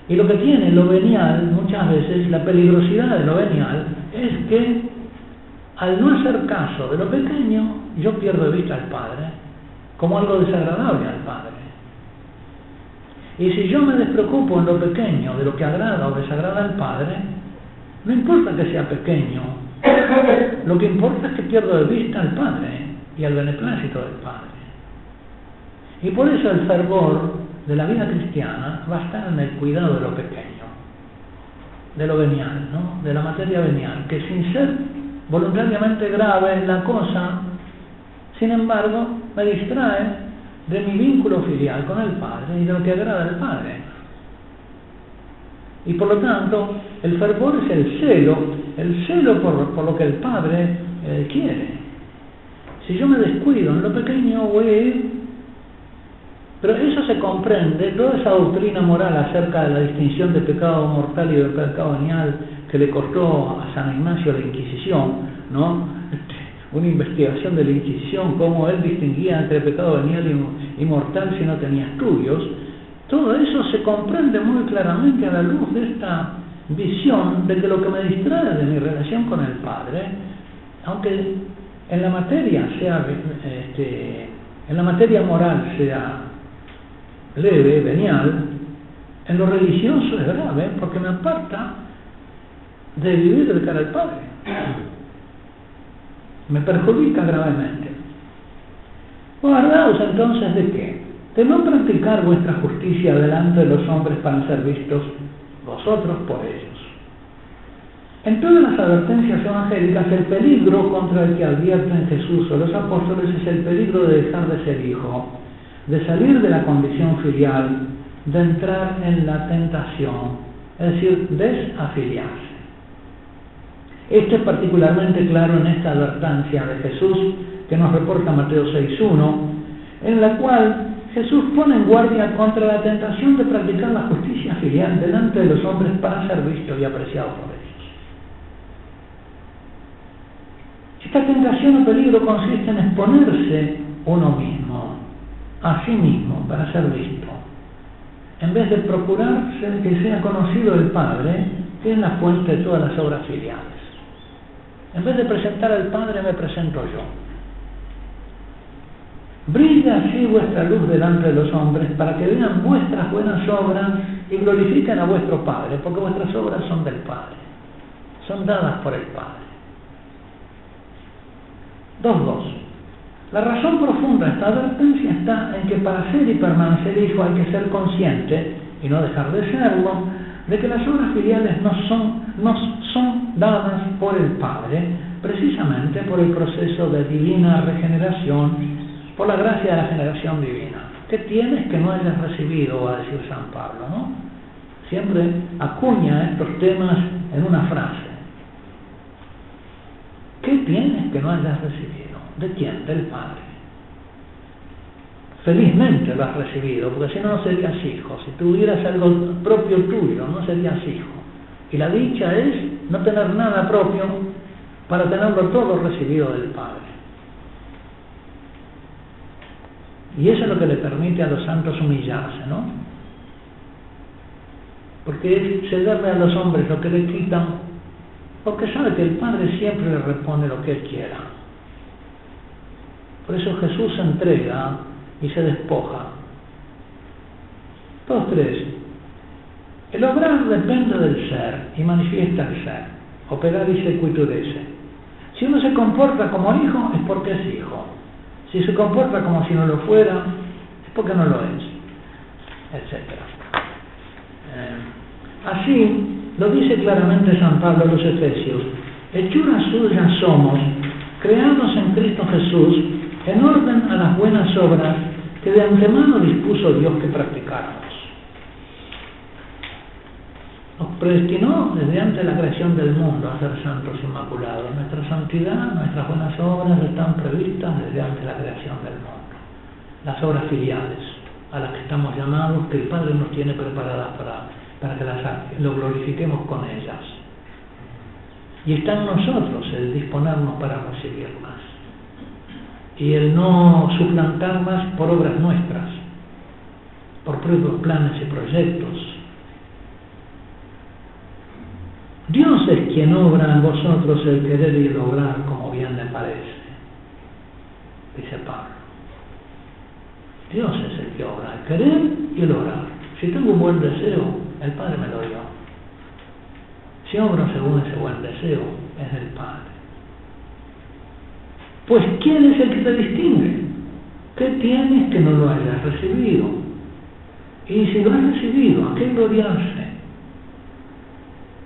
Y lo que tiene lo venial, muchas veces, la peligrosidad de lo venial, es que al no hacer caso de lo pequeño, yo pierdo de vista al Padre, como algo desagradable al Padre. Y si yo me despreocupo en lo pequeño de lo que agrada o desagrada al Padre, no importa que sea pequeño, lo que importa es que pierdo de vista al Padre y al beneplácito del Padre. Y por eso el fervor de la vida cristiana va a estar en el cuidado de lo pequeño, de lo venial, ¿no? de la materia venial, que sin ser voluntariamente grave la cosa, sin embargo, me distrae de mi vínculo filial con el Padre y de lo que agrada al Padre. Y por lo tanto, el fervor es el celo, el celo por, lo que el Padre eh, quiere. Si yo me descuido en lo pequeño, voy a ir pero eso se comprende, toda esa doctrina moral acerca de la distinción de pecado mortal y de pecado venial que le costó a San Ignacio la Inquisición, ¿no? Una investigación de la Inquisición, cómo él distinguía entre pecado venial y mortal si no tenía estudios. Todo eso se comprende muy claramente a la luz de esta visión de que lo que me distrae de mi relación con el Padre, aunque en la materia sea, este, en la materia moral sea leve, venial, en lo religioso es grave porque me aparta de vivir de cara al Padre. Me perjudica gravemente. Guardaos entonces de qué? De no practicar vuestra justicia delante de los hombres para ser vistos vosotros por ellos. En todas las advertencias evangélicas, el peligro contra el que advierten Jesús o los apóstoles es el peligro de dejar de ser hijo de salir de la condición filial, de entrar en la tentación, es decir, desafiliarse. Esto es particularmente claro en esta advertencia de Jesús que nos reporta Mateo 6.1, en la cual Jesús pone en guardia contra la tentación de practicar la justicia filial delante de los hombres para ser visto y apreciado por ellos. Esta tentación o peligro consiste en exponerse uno mismo a sí mismo para ser visto, en vez de procurarse que sea conocido el Padre, que es la fuente de todas las obras filiales. En vez de presentar al Padre, me presento yo. Brilla así vuestra luz delante de los hombres para que vean vuestras buenas obras y glorifiquen a vuestro Padre, porque vuestras obras son del Padre, son dadas por el Padre. Dos, dos. La razón profunda de esta advertencia está en que para ser y permanecer hijo hay que ser consciente, y no dejar de serlo, de que las obras filiales no son, no son dadas por el Padre, precisamente por el proceso de divina regeneración, por la gracia de la generación divina. ¿Qué tienes que no hayas recibido? va a decir San Pablo, ¿no? Siempre acuña estos temas en una frase. ¿Qué tienes que no hayas recibido? ¿De quién? Del Padre. Felizmente lo has recibido, porque si no, no serías hijo. Si tuvieras algo propio tuyo, no serías hijo. Y la dicha es no tener nada propio para tenerlo todo recibido del Padre. Y eso es lo que le permite a los santos humillarse, ¿no? Porque es cederle a los hombres lo que le quitan, porque sabe que el Padre siempre le responde lo que él quiera. Por eso Jesús se entrega y se despoja. Dos, tres. El obrar depende del ser y manifiesta el ser. Operar y secuiturece. Si uno se comporta como hijo es porque es hijo. Si se comporta como si no lo fuera es porque no lo es. Etcétera. Eh, así lo dice claramente San Pablo a los Efesios. Hechuras suyas somos, creados en Cristo Jesús en orden a las buenas obras que de antemano dispuso Dios que practicáramos. Nos predestinó desde antes de la creación del mundo a ser santos inmaculados. Nuestra santidad, nuestras buenas obras están previstas desde antes de la creación del mundo. Las obras filiales a las que estamos llamados, que el Padre nos tiene preparadas para, para que las lo glorifiquemos con ellas. Y está en nosotros el disponernos para recibirlas. Y el no suplantar más por obras nuestras, por propios planes y proyectos. Dios es quien obra en vosotros el querer y el obrar como bien le parece, dice Pablo. Dios es el que obra, el querer y el obrar. Si tengo un buen deseo, el Padre me lo dio. Si obro según ese buen deseo, es del Padre. Pues ¿quién es el que te distingue? ¿Qué tienes que no lo hayas recibido? Y si lo has recibido, ¿a qué gloriarse?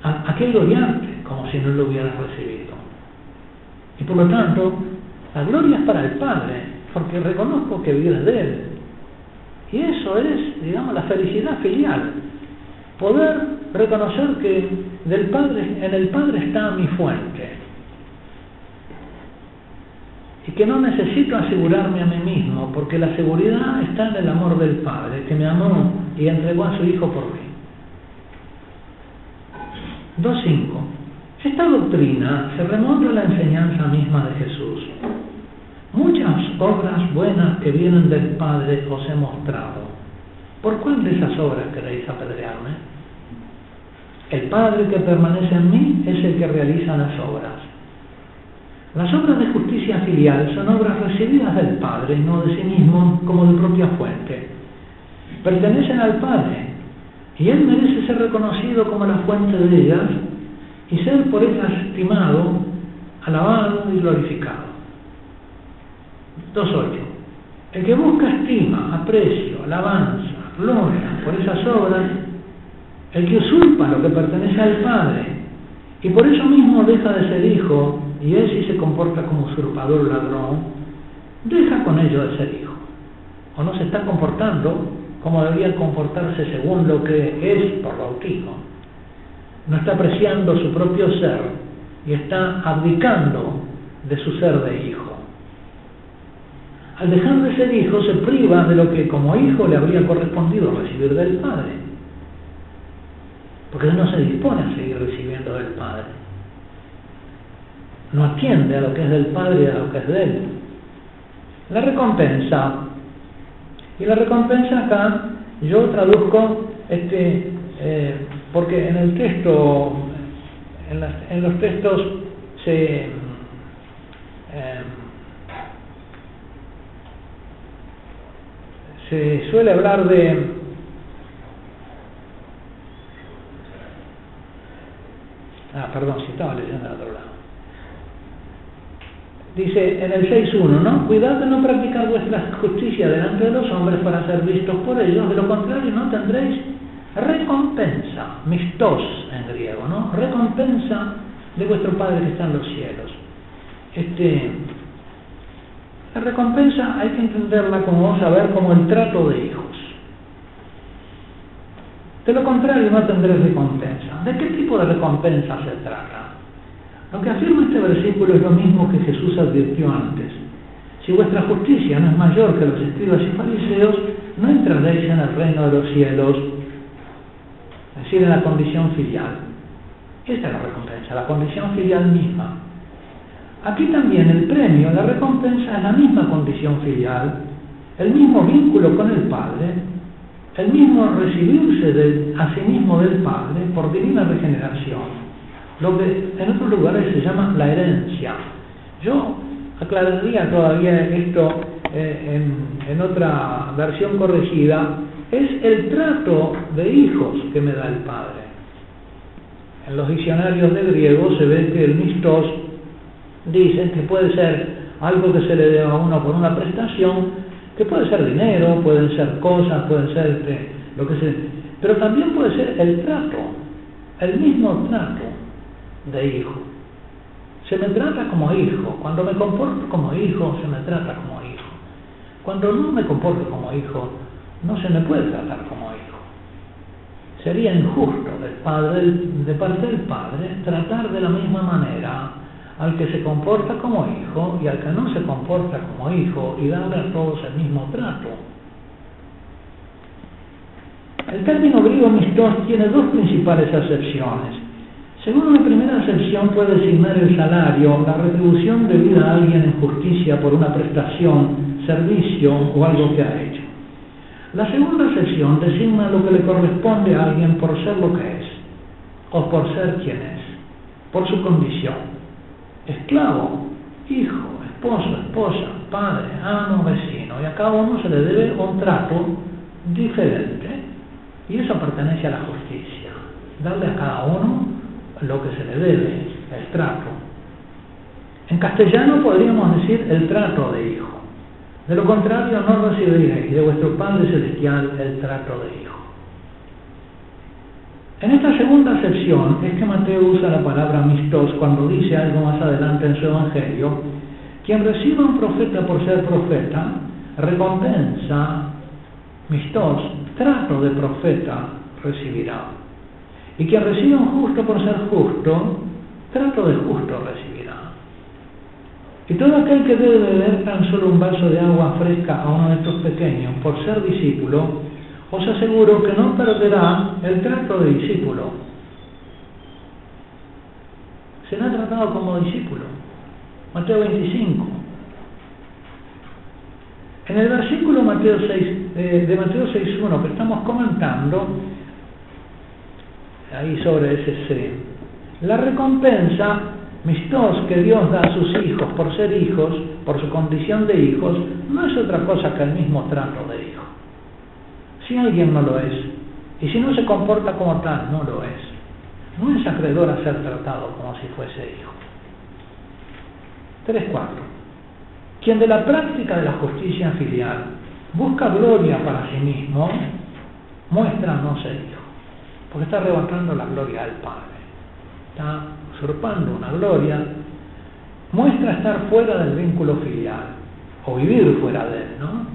¿A, qué gloriarte? Como si no lo hubieras recibido. Y por lo tanto, la gloria es para el Padre, porque reconozco que vives de Él. Y eso es, digamos, la felicidad filial. Poder reconocer que del Padre, en el Padre está mi fuente y que no necesito asegurarme a mí mismo, porque la seguridad está en el amor del Padre, que me amó y entregó a su Hijo por mí. 2.5. Esta doctrina se remonta a la enseñanza misma de Jesús. Muchas obras buenas que vienen del Padre os he mostrado. ¿Por cuál de esas obras queréis apedrearme? El Padre que permanece en mí es el que realiza las obras. Las obras de justicia filial son obras recibidas del Padre no de sí mismo como de propia fuente. Pertenecen al Padre y Él merece ser reconocido como la fuente de ellas y ser por ellas estimado, alabado y glorificado. 2.8. El que busca estima, aprecio, alabanza, gloria por esas obras, el que usurpa lo que pertenece al Padre y por eso mismo deja de ser hijo y él si se comporta como usurpador o ladrón, deja con ello de ser hijo. O no se está comportando como debería comportarse según lo que es por bautismo. No está apreciando su propio ser y está abdicando de su ser de hijo. Al dejar de ser hijo se priva de lo que como hijo le habría correspondido recibir del Padre. Porque no se dispone a seguir recibiendo del Padre no atiende a lo que es del Padre y a lo que es de Él. La recompensa. Y la recompensa acá yo traduzco, este, eh, porque en el texto, en, los textos se, eh, se suele hablar de Ah, perdón, si estaba leyendo otro lado. Dice en el 6.1, ¿no? Cuidad de no practicar vuestra justicia delante de los hombres para ser vistos por ellos, de lo contrario no tendréis recompensa, mistos en griego, ¿no? Recompensa de vuestro Padre que está en los cielos. Este, la recompensa hay que entenderla como vamos a ver como el trato de hijos. De lo contrario no tendréis recompensa. ¿De qué tipo de recompensa se trata? Lo que afirma este versículo es lo mismo que Jesús advirtió antes. Si vuestra justicia no es mayor que los escribas y fariseos, no entraréis en el reino de los cielos, es decir, en la condición filial. Esta es la recompensa, la condición filial misma. Aquí también el premio, la recompensa es la misma condición filial, el mismo vínculo con el Padre, el mismo recibirse de, a sí mismo del Padre por divina regeneración lo que en otros lugares se llama la herencia. Yo aclararía todavía esto eh, en, otra versión corregida, es el trato de hijos que me da el Padre. En los diccionarios de griego se ve que el mistos dice que puede ser algo que se le dé a uno por una prestación, que puede ser dinero, pueden ser cosas, pueden ser este, lo que sea, pero también puede ser el trato, el mismo trato de hijo. Se me trata como hijo. Cuando me comporto como hijo, se me trata como hijo. Cuando no me comporto como hijo, no se me puede tratar como hijo. Sería injusto padre, de parte del padre tratar de la misma manera al que se comporta como hijo y al que no se comporta como hijo y darle a todos el mismo trato. El término griego mistos tiene dos principales acepciones Según la primera sección puede designar el salario, la retribución debida a alguien en justicia por una prestación, servicio o algo que ha hecho. La segunda sección designa lo que le corresponde a alguien por ser lo que es, o por ser quien es, por su condición. Esclavo, hijo, esposo, esposa, padre, amo, vecino, y a cada uno se le debe un trato diferente. Y eso pertenece a la justicia, darle a cada uno lo que se le debe, el trato. En castellano podríamos decir el trato de hijo. De lo contrario, no recibiréis de vuestro Padre Celestial el trato de hijo. En esta segunda sección es que Mateo usa la palabra mistos cuando dice algo más adelante en su Evangelio, quien reciba un profeta por ser profeta, recompensa, mistos, trato de profeta recibirá. Y quien reciba un justo por ser justo, trato de justo recibirá. Y todo aquel que debe beber tan solo un vaso de agua fresca a uno de estos pequeños por ser discípulo, os aseguro que no perderá el trato de discípulo. Será tratado como discípulo. Mateo 25. En el versículo Mateo 6, eh, de Mateo 6.1 que estamos comentando, ahí sobre ese C. La recompensa, mistos que Dios da a sus hijos por ser hijos, por su condición de hijos, no es otra cosa que el mismo trato de hijo. Si alguien no lo es, y si no se comporta como tal, no lo es. No es acreedor a ser tratado como si fuese hijo. 3.4. Quien de la práctica de la justicia filial busca gloria para sí mismo, muestra no ser hijo porque está arrebatando la gloria al Padre, está usurpando una gloria, muestra estar fuera del vínculo filial, o vivir fuera de él, ¿no?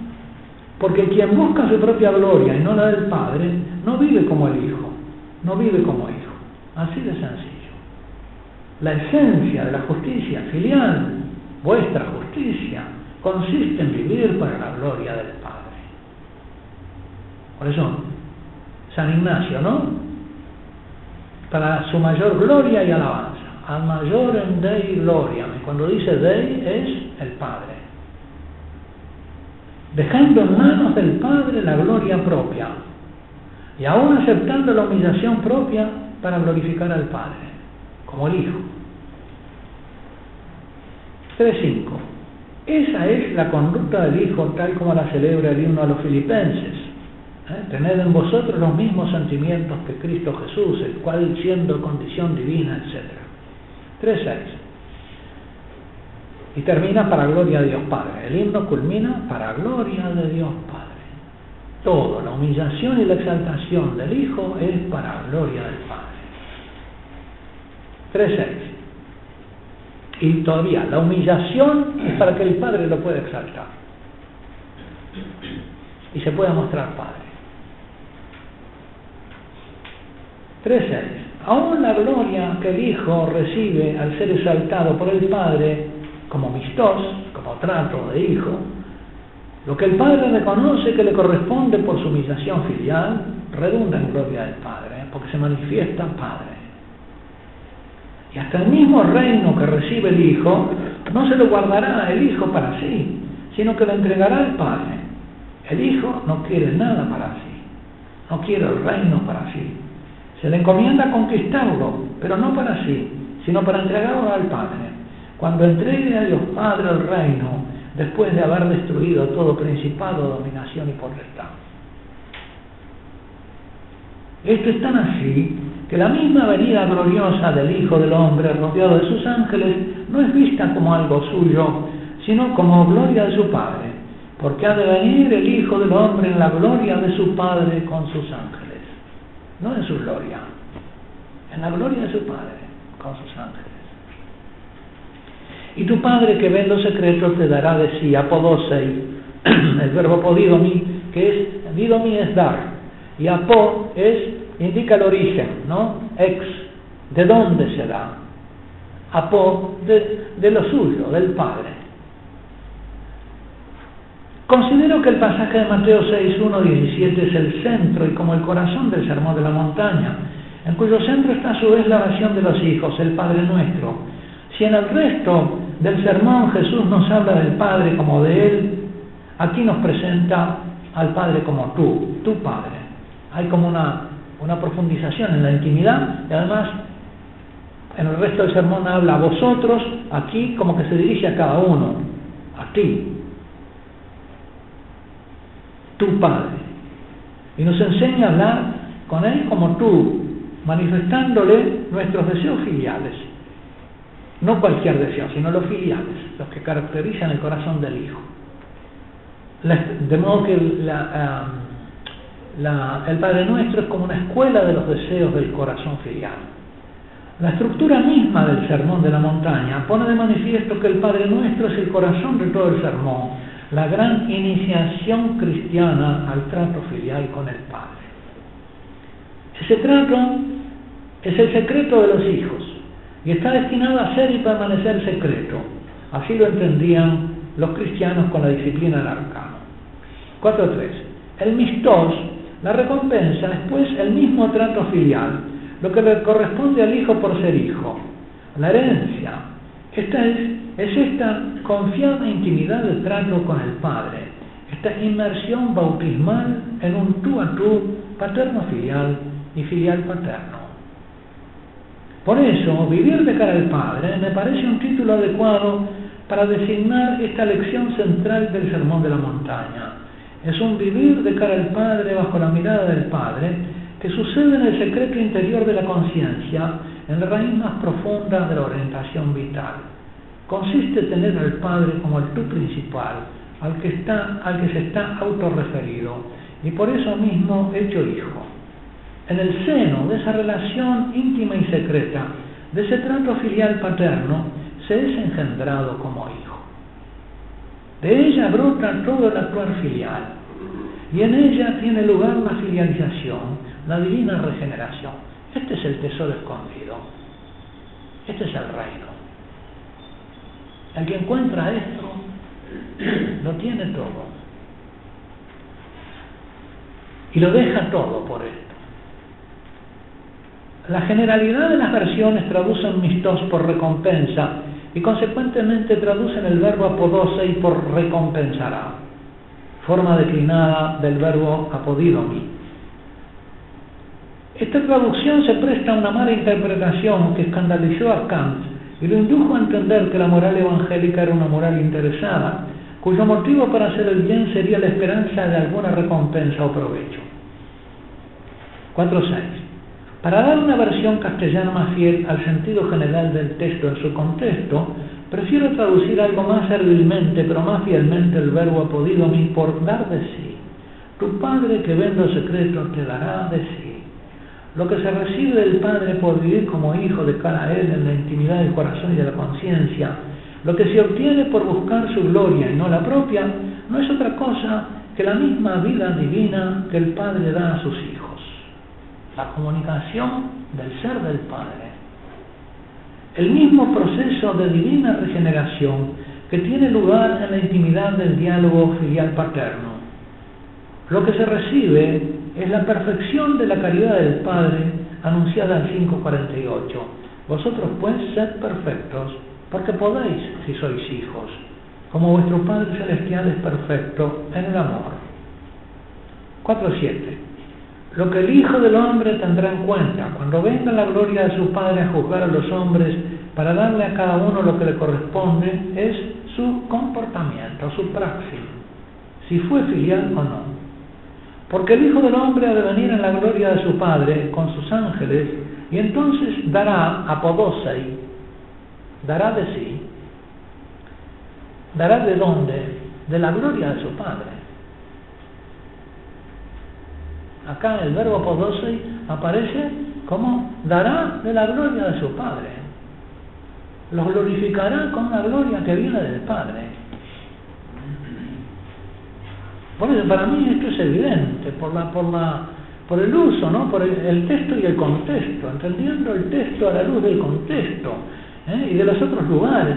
Porque quien busca su propia gloria y no la del Padre, no vive como el Hijo, no vive como Hijo, así de sencillo. La esencia de la justicia filial, vuestra justicia, consiste en vivir para la gloria del Padre. Por eso, San Ignacio, ¿no? Para su mayor gloria y alabanza. Al mayor en Dei gloria. Cuando dice Dei es el Padre. Dejando en manos del Padre la gloria propia. Y aún aceptando la humillación propia para glorificar al Padre, como el Hijo. 3.5. Esa es la conducta del Hijo tal como la celebra el himno a los filipenses. ¿Eh? Tened en vosotros los mismos sentimientos que Cristo Jesús, el cual siendo condición divina, etc. 3.6. Y termina para gloria de Dios Padre. El himno culmina para gloria de Dios Padre. Todo, la humillación y la exaltación del Hijo es para gloria del Padre. 3.6. Y todavía, la humillación es para que el Padre lo pueda exaltar. Y se pueda mostrar Padre. 3.6. Aún la gloria que el Hijo recibe al ser exaltado por el Padre como mistos, como trato de Hijo, lo que el Padre reconoce que le corresponde por su humillación filial, redunda en gloria del Padre, porque se manifiesta Padre. Y hasta el mismo reino que recibe el Hijo, no se lo guardará el Hijo para sí, sino que lo entregará al Padre. El Hijo no quiere nada para sí, no quiere el reino para sí, se le encomienda conquistarlo, pero no para sí, sino para entregarlo al Padre. Cuando entregue a Dios Padre el reino, después de haber destruido todo principado, dominación y potestad. Esto es tan así que la misma venida gloriosa del Hijo del Hombre rodeado de sus ángeles no es vista como algo suyo, sino como gloria de su Padre, porque ha de venir el Hijo del Hombre en la gloria de su Padre con sus ángeles no en su gloria, en la gloria de su Padre, con sus ángeles. Y tu Padre que ve los secretos te dará de sí, apodosei, el verbo mí, que es, mí es dar, y apo es, indica el origen, ¿no? Ex, ¿de dónde se da? Apo, de, de lo suyo, del Padre. Considero que el pasaje de Mateo 6, 1, 17 es el centro y como el corazón del sermón de la montaña. en cuyo centro está a su vez la oración de los hijos, el Padre nuestro. Si en el resto del sermón Jesús nos habla del Padre como de Él, aquí nos presenta al Padre como tú, tu Padre. Hay como una, una profundización en la intimidad y además en el resto del sermón habla a vosotros, aquí como que se dirige a cada uno, a ti, tu Padre. Y nos enseña a hablar con Él como tú, manifestándole nuestros deseos filiales. No cualquier deseo, sino los filiales, los que caracterizan el corazón del Hijo. De modo que el Padre Nuestro es como una escuela de los deseos del corazón filial. La estructura misma del Sermón de la Montaña pone de manifiesto que el Padre Nuestro es el corazón de todo el sermón, la gran iniciación cristiana al trato filial con el Padre. Ese trato es el secreto de los hijos y está destinado a ser y permanecer secreto. Así lo entendían los cristianos con la disciplina del arcano. 4.3. El mistos, la recompensa, es pues el mismo trato filial, lo que le corresponde al hijo por ser hijo. La herencia, esta es, es esta confiada intimidad de trato con el Padre, esta inmersión bautismal en un tú a tú paterno-filial y filial paterno. Por eso, vivir de cara al Padre me parece un título adecuado para designar esta lección central del Sermón de la Montaña. Es un vivir de cara al Padre bajo la mirada del Padre que sucede en el secreto interior de la conciencia, en la raíz más profunda de la orientación vital. Consiste en tener al Padre como el tú principal, al que, está, al que se está autorreferido, y por eso mismo hecho hijo en el seno de esa relación íntima y secreta, de ese trato filial paterno, se es engendrado como hijo. De ella brota todo el actuar filial, y en ella tiene lugar la filialización, la divina regeneración. Este es el tesoro escondido, este es el reino. El que encuentra esto, lo tiene todo. Y lo deja todo por esto. La generalidad de las versiones traducen mistos por recompensa y consecuentemente traducen el verbo apodose y por recompensará, forma declinada del verbo apodidomi. Esta traducción se presta a una mala interpretación que escandalizó a Kant y lo indujo a entender que la moral evangélica era una moral interesada, cuyo motivo para hacer el bien sería la esperanza de alguna recompensa o provecho. 4.6. Para dar una versión castellana más fiel al sentido general del texto en su contexto, prefiero traducir algo más servilmente, pero más fielmente el verbo apodido por dar de sí. Tu Padre que ve los secretos te dará de sí. Lo que se recibe del Padre por vivir como hijo de cara a Él en la intimidad del corazón y de la conciencia, lo que se obtiene por buscar su gloria y no la propia, no es otra cosa que la misma vida divina que el Padre da a sus hijos la comunicación del ser del Padre. El mismo proceso de divina regeneración que tiene lugar en la intimidad del diálogo filial paterno. Lo que se recibe es la perfección de la caridad del Padre anunciada en 548. Vosotros pues sed perfectos, porque podéis si sois hijos, como vuestro Padre Celestial es perfecto en el amor. 4.7 lo que el Hijo del Hombre tendrá en cuenta cuando venga la gloria de su Padre a juzgar a los hombres para darle a cada uno lo que le corresponde es su comportamiento, su praxis, si fue filial o no. Porque el Hijo del Hombre ha de venir en la gloria de su Padre con sus ángeles y entonces dará a dará de sí, dará de dónde, de la gloria de su Padre. Acá el verbo podosei aparece como dará de la gloria de su Padre. Los glorificará con la gloria que viene del Padre. Por eso, para mí esto es evidente, por, el uso, por el, texto y el contexto, entendiendo el texto a la luz del contexto ¿eh? y de los otros lugares.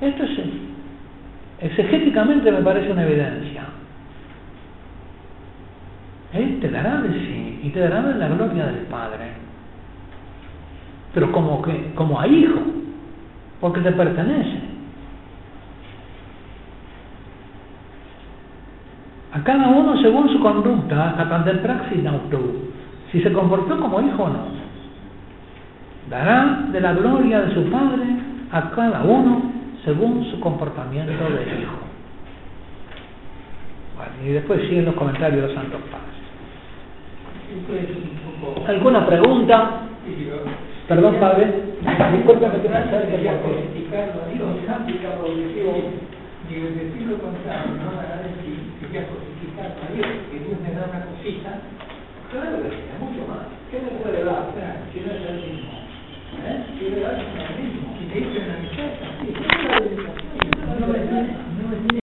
esto es, exegéticamente me parece una evidencia. Él te dará de sí y te dará de la gloria del Padre. pero como a hijo, porque te pertenece. A cada uno según su conducta, de praxis auto, si se comportó como hijo o no. Dará de la gloria de su Padre a cada uno según su comportamiento de hijo. y después siguen los comentarios de los santos padres. ¿Alguna pregunta? Perdón, padre. Que propia cosita también, que Dios me da una cosita, claro que es mucho más. ¿Qué me puede dar? Si no es el mismo. ¿Eh? Si le das el mismo, y te dicen la riqueza, sí, no es la No es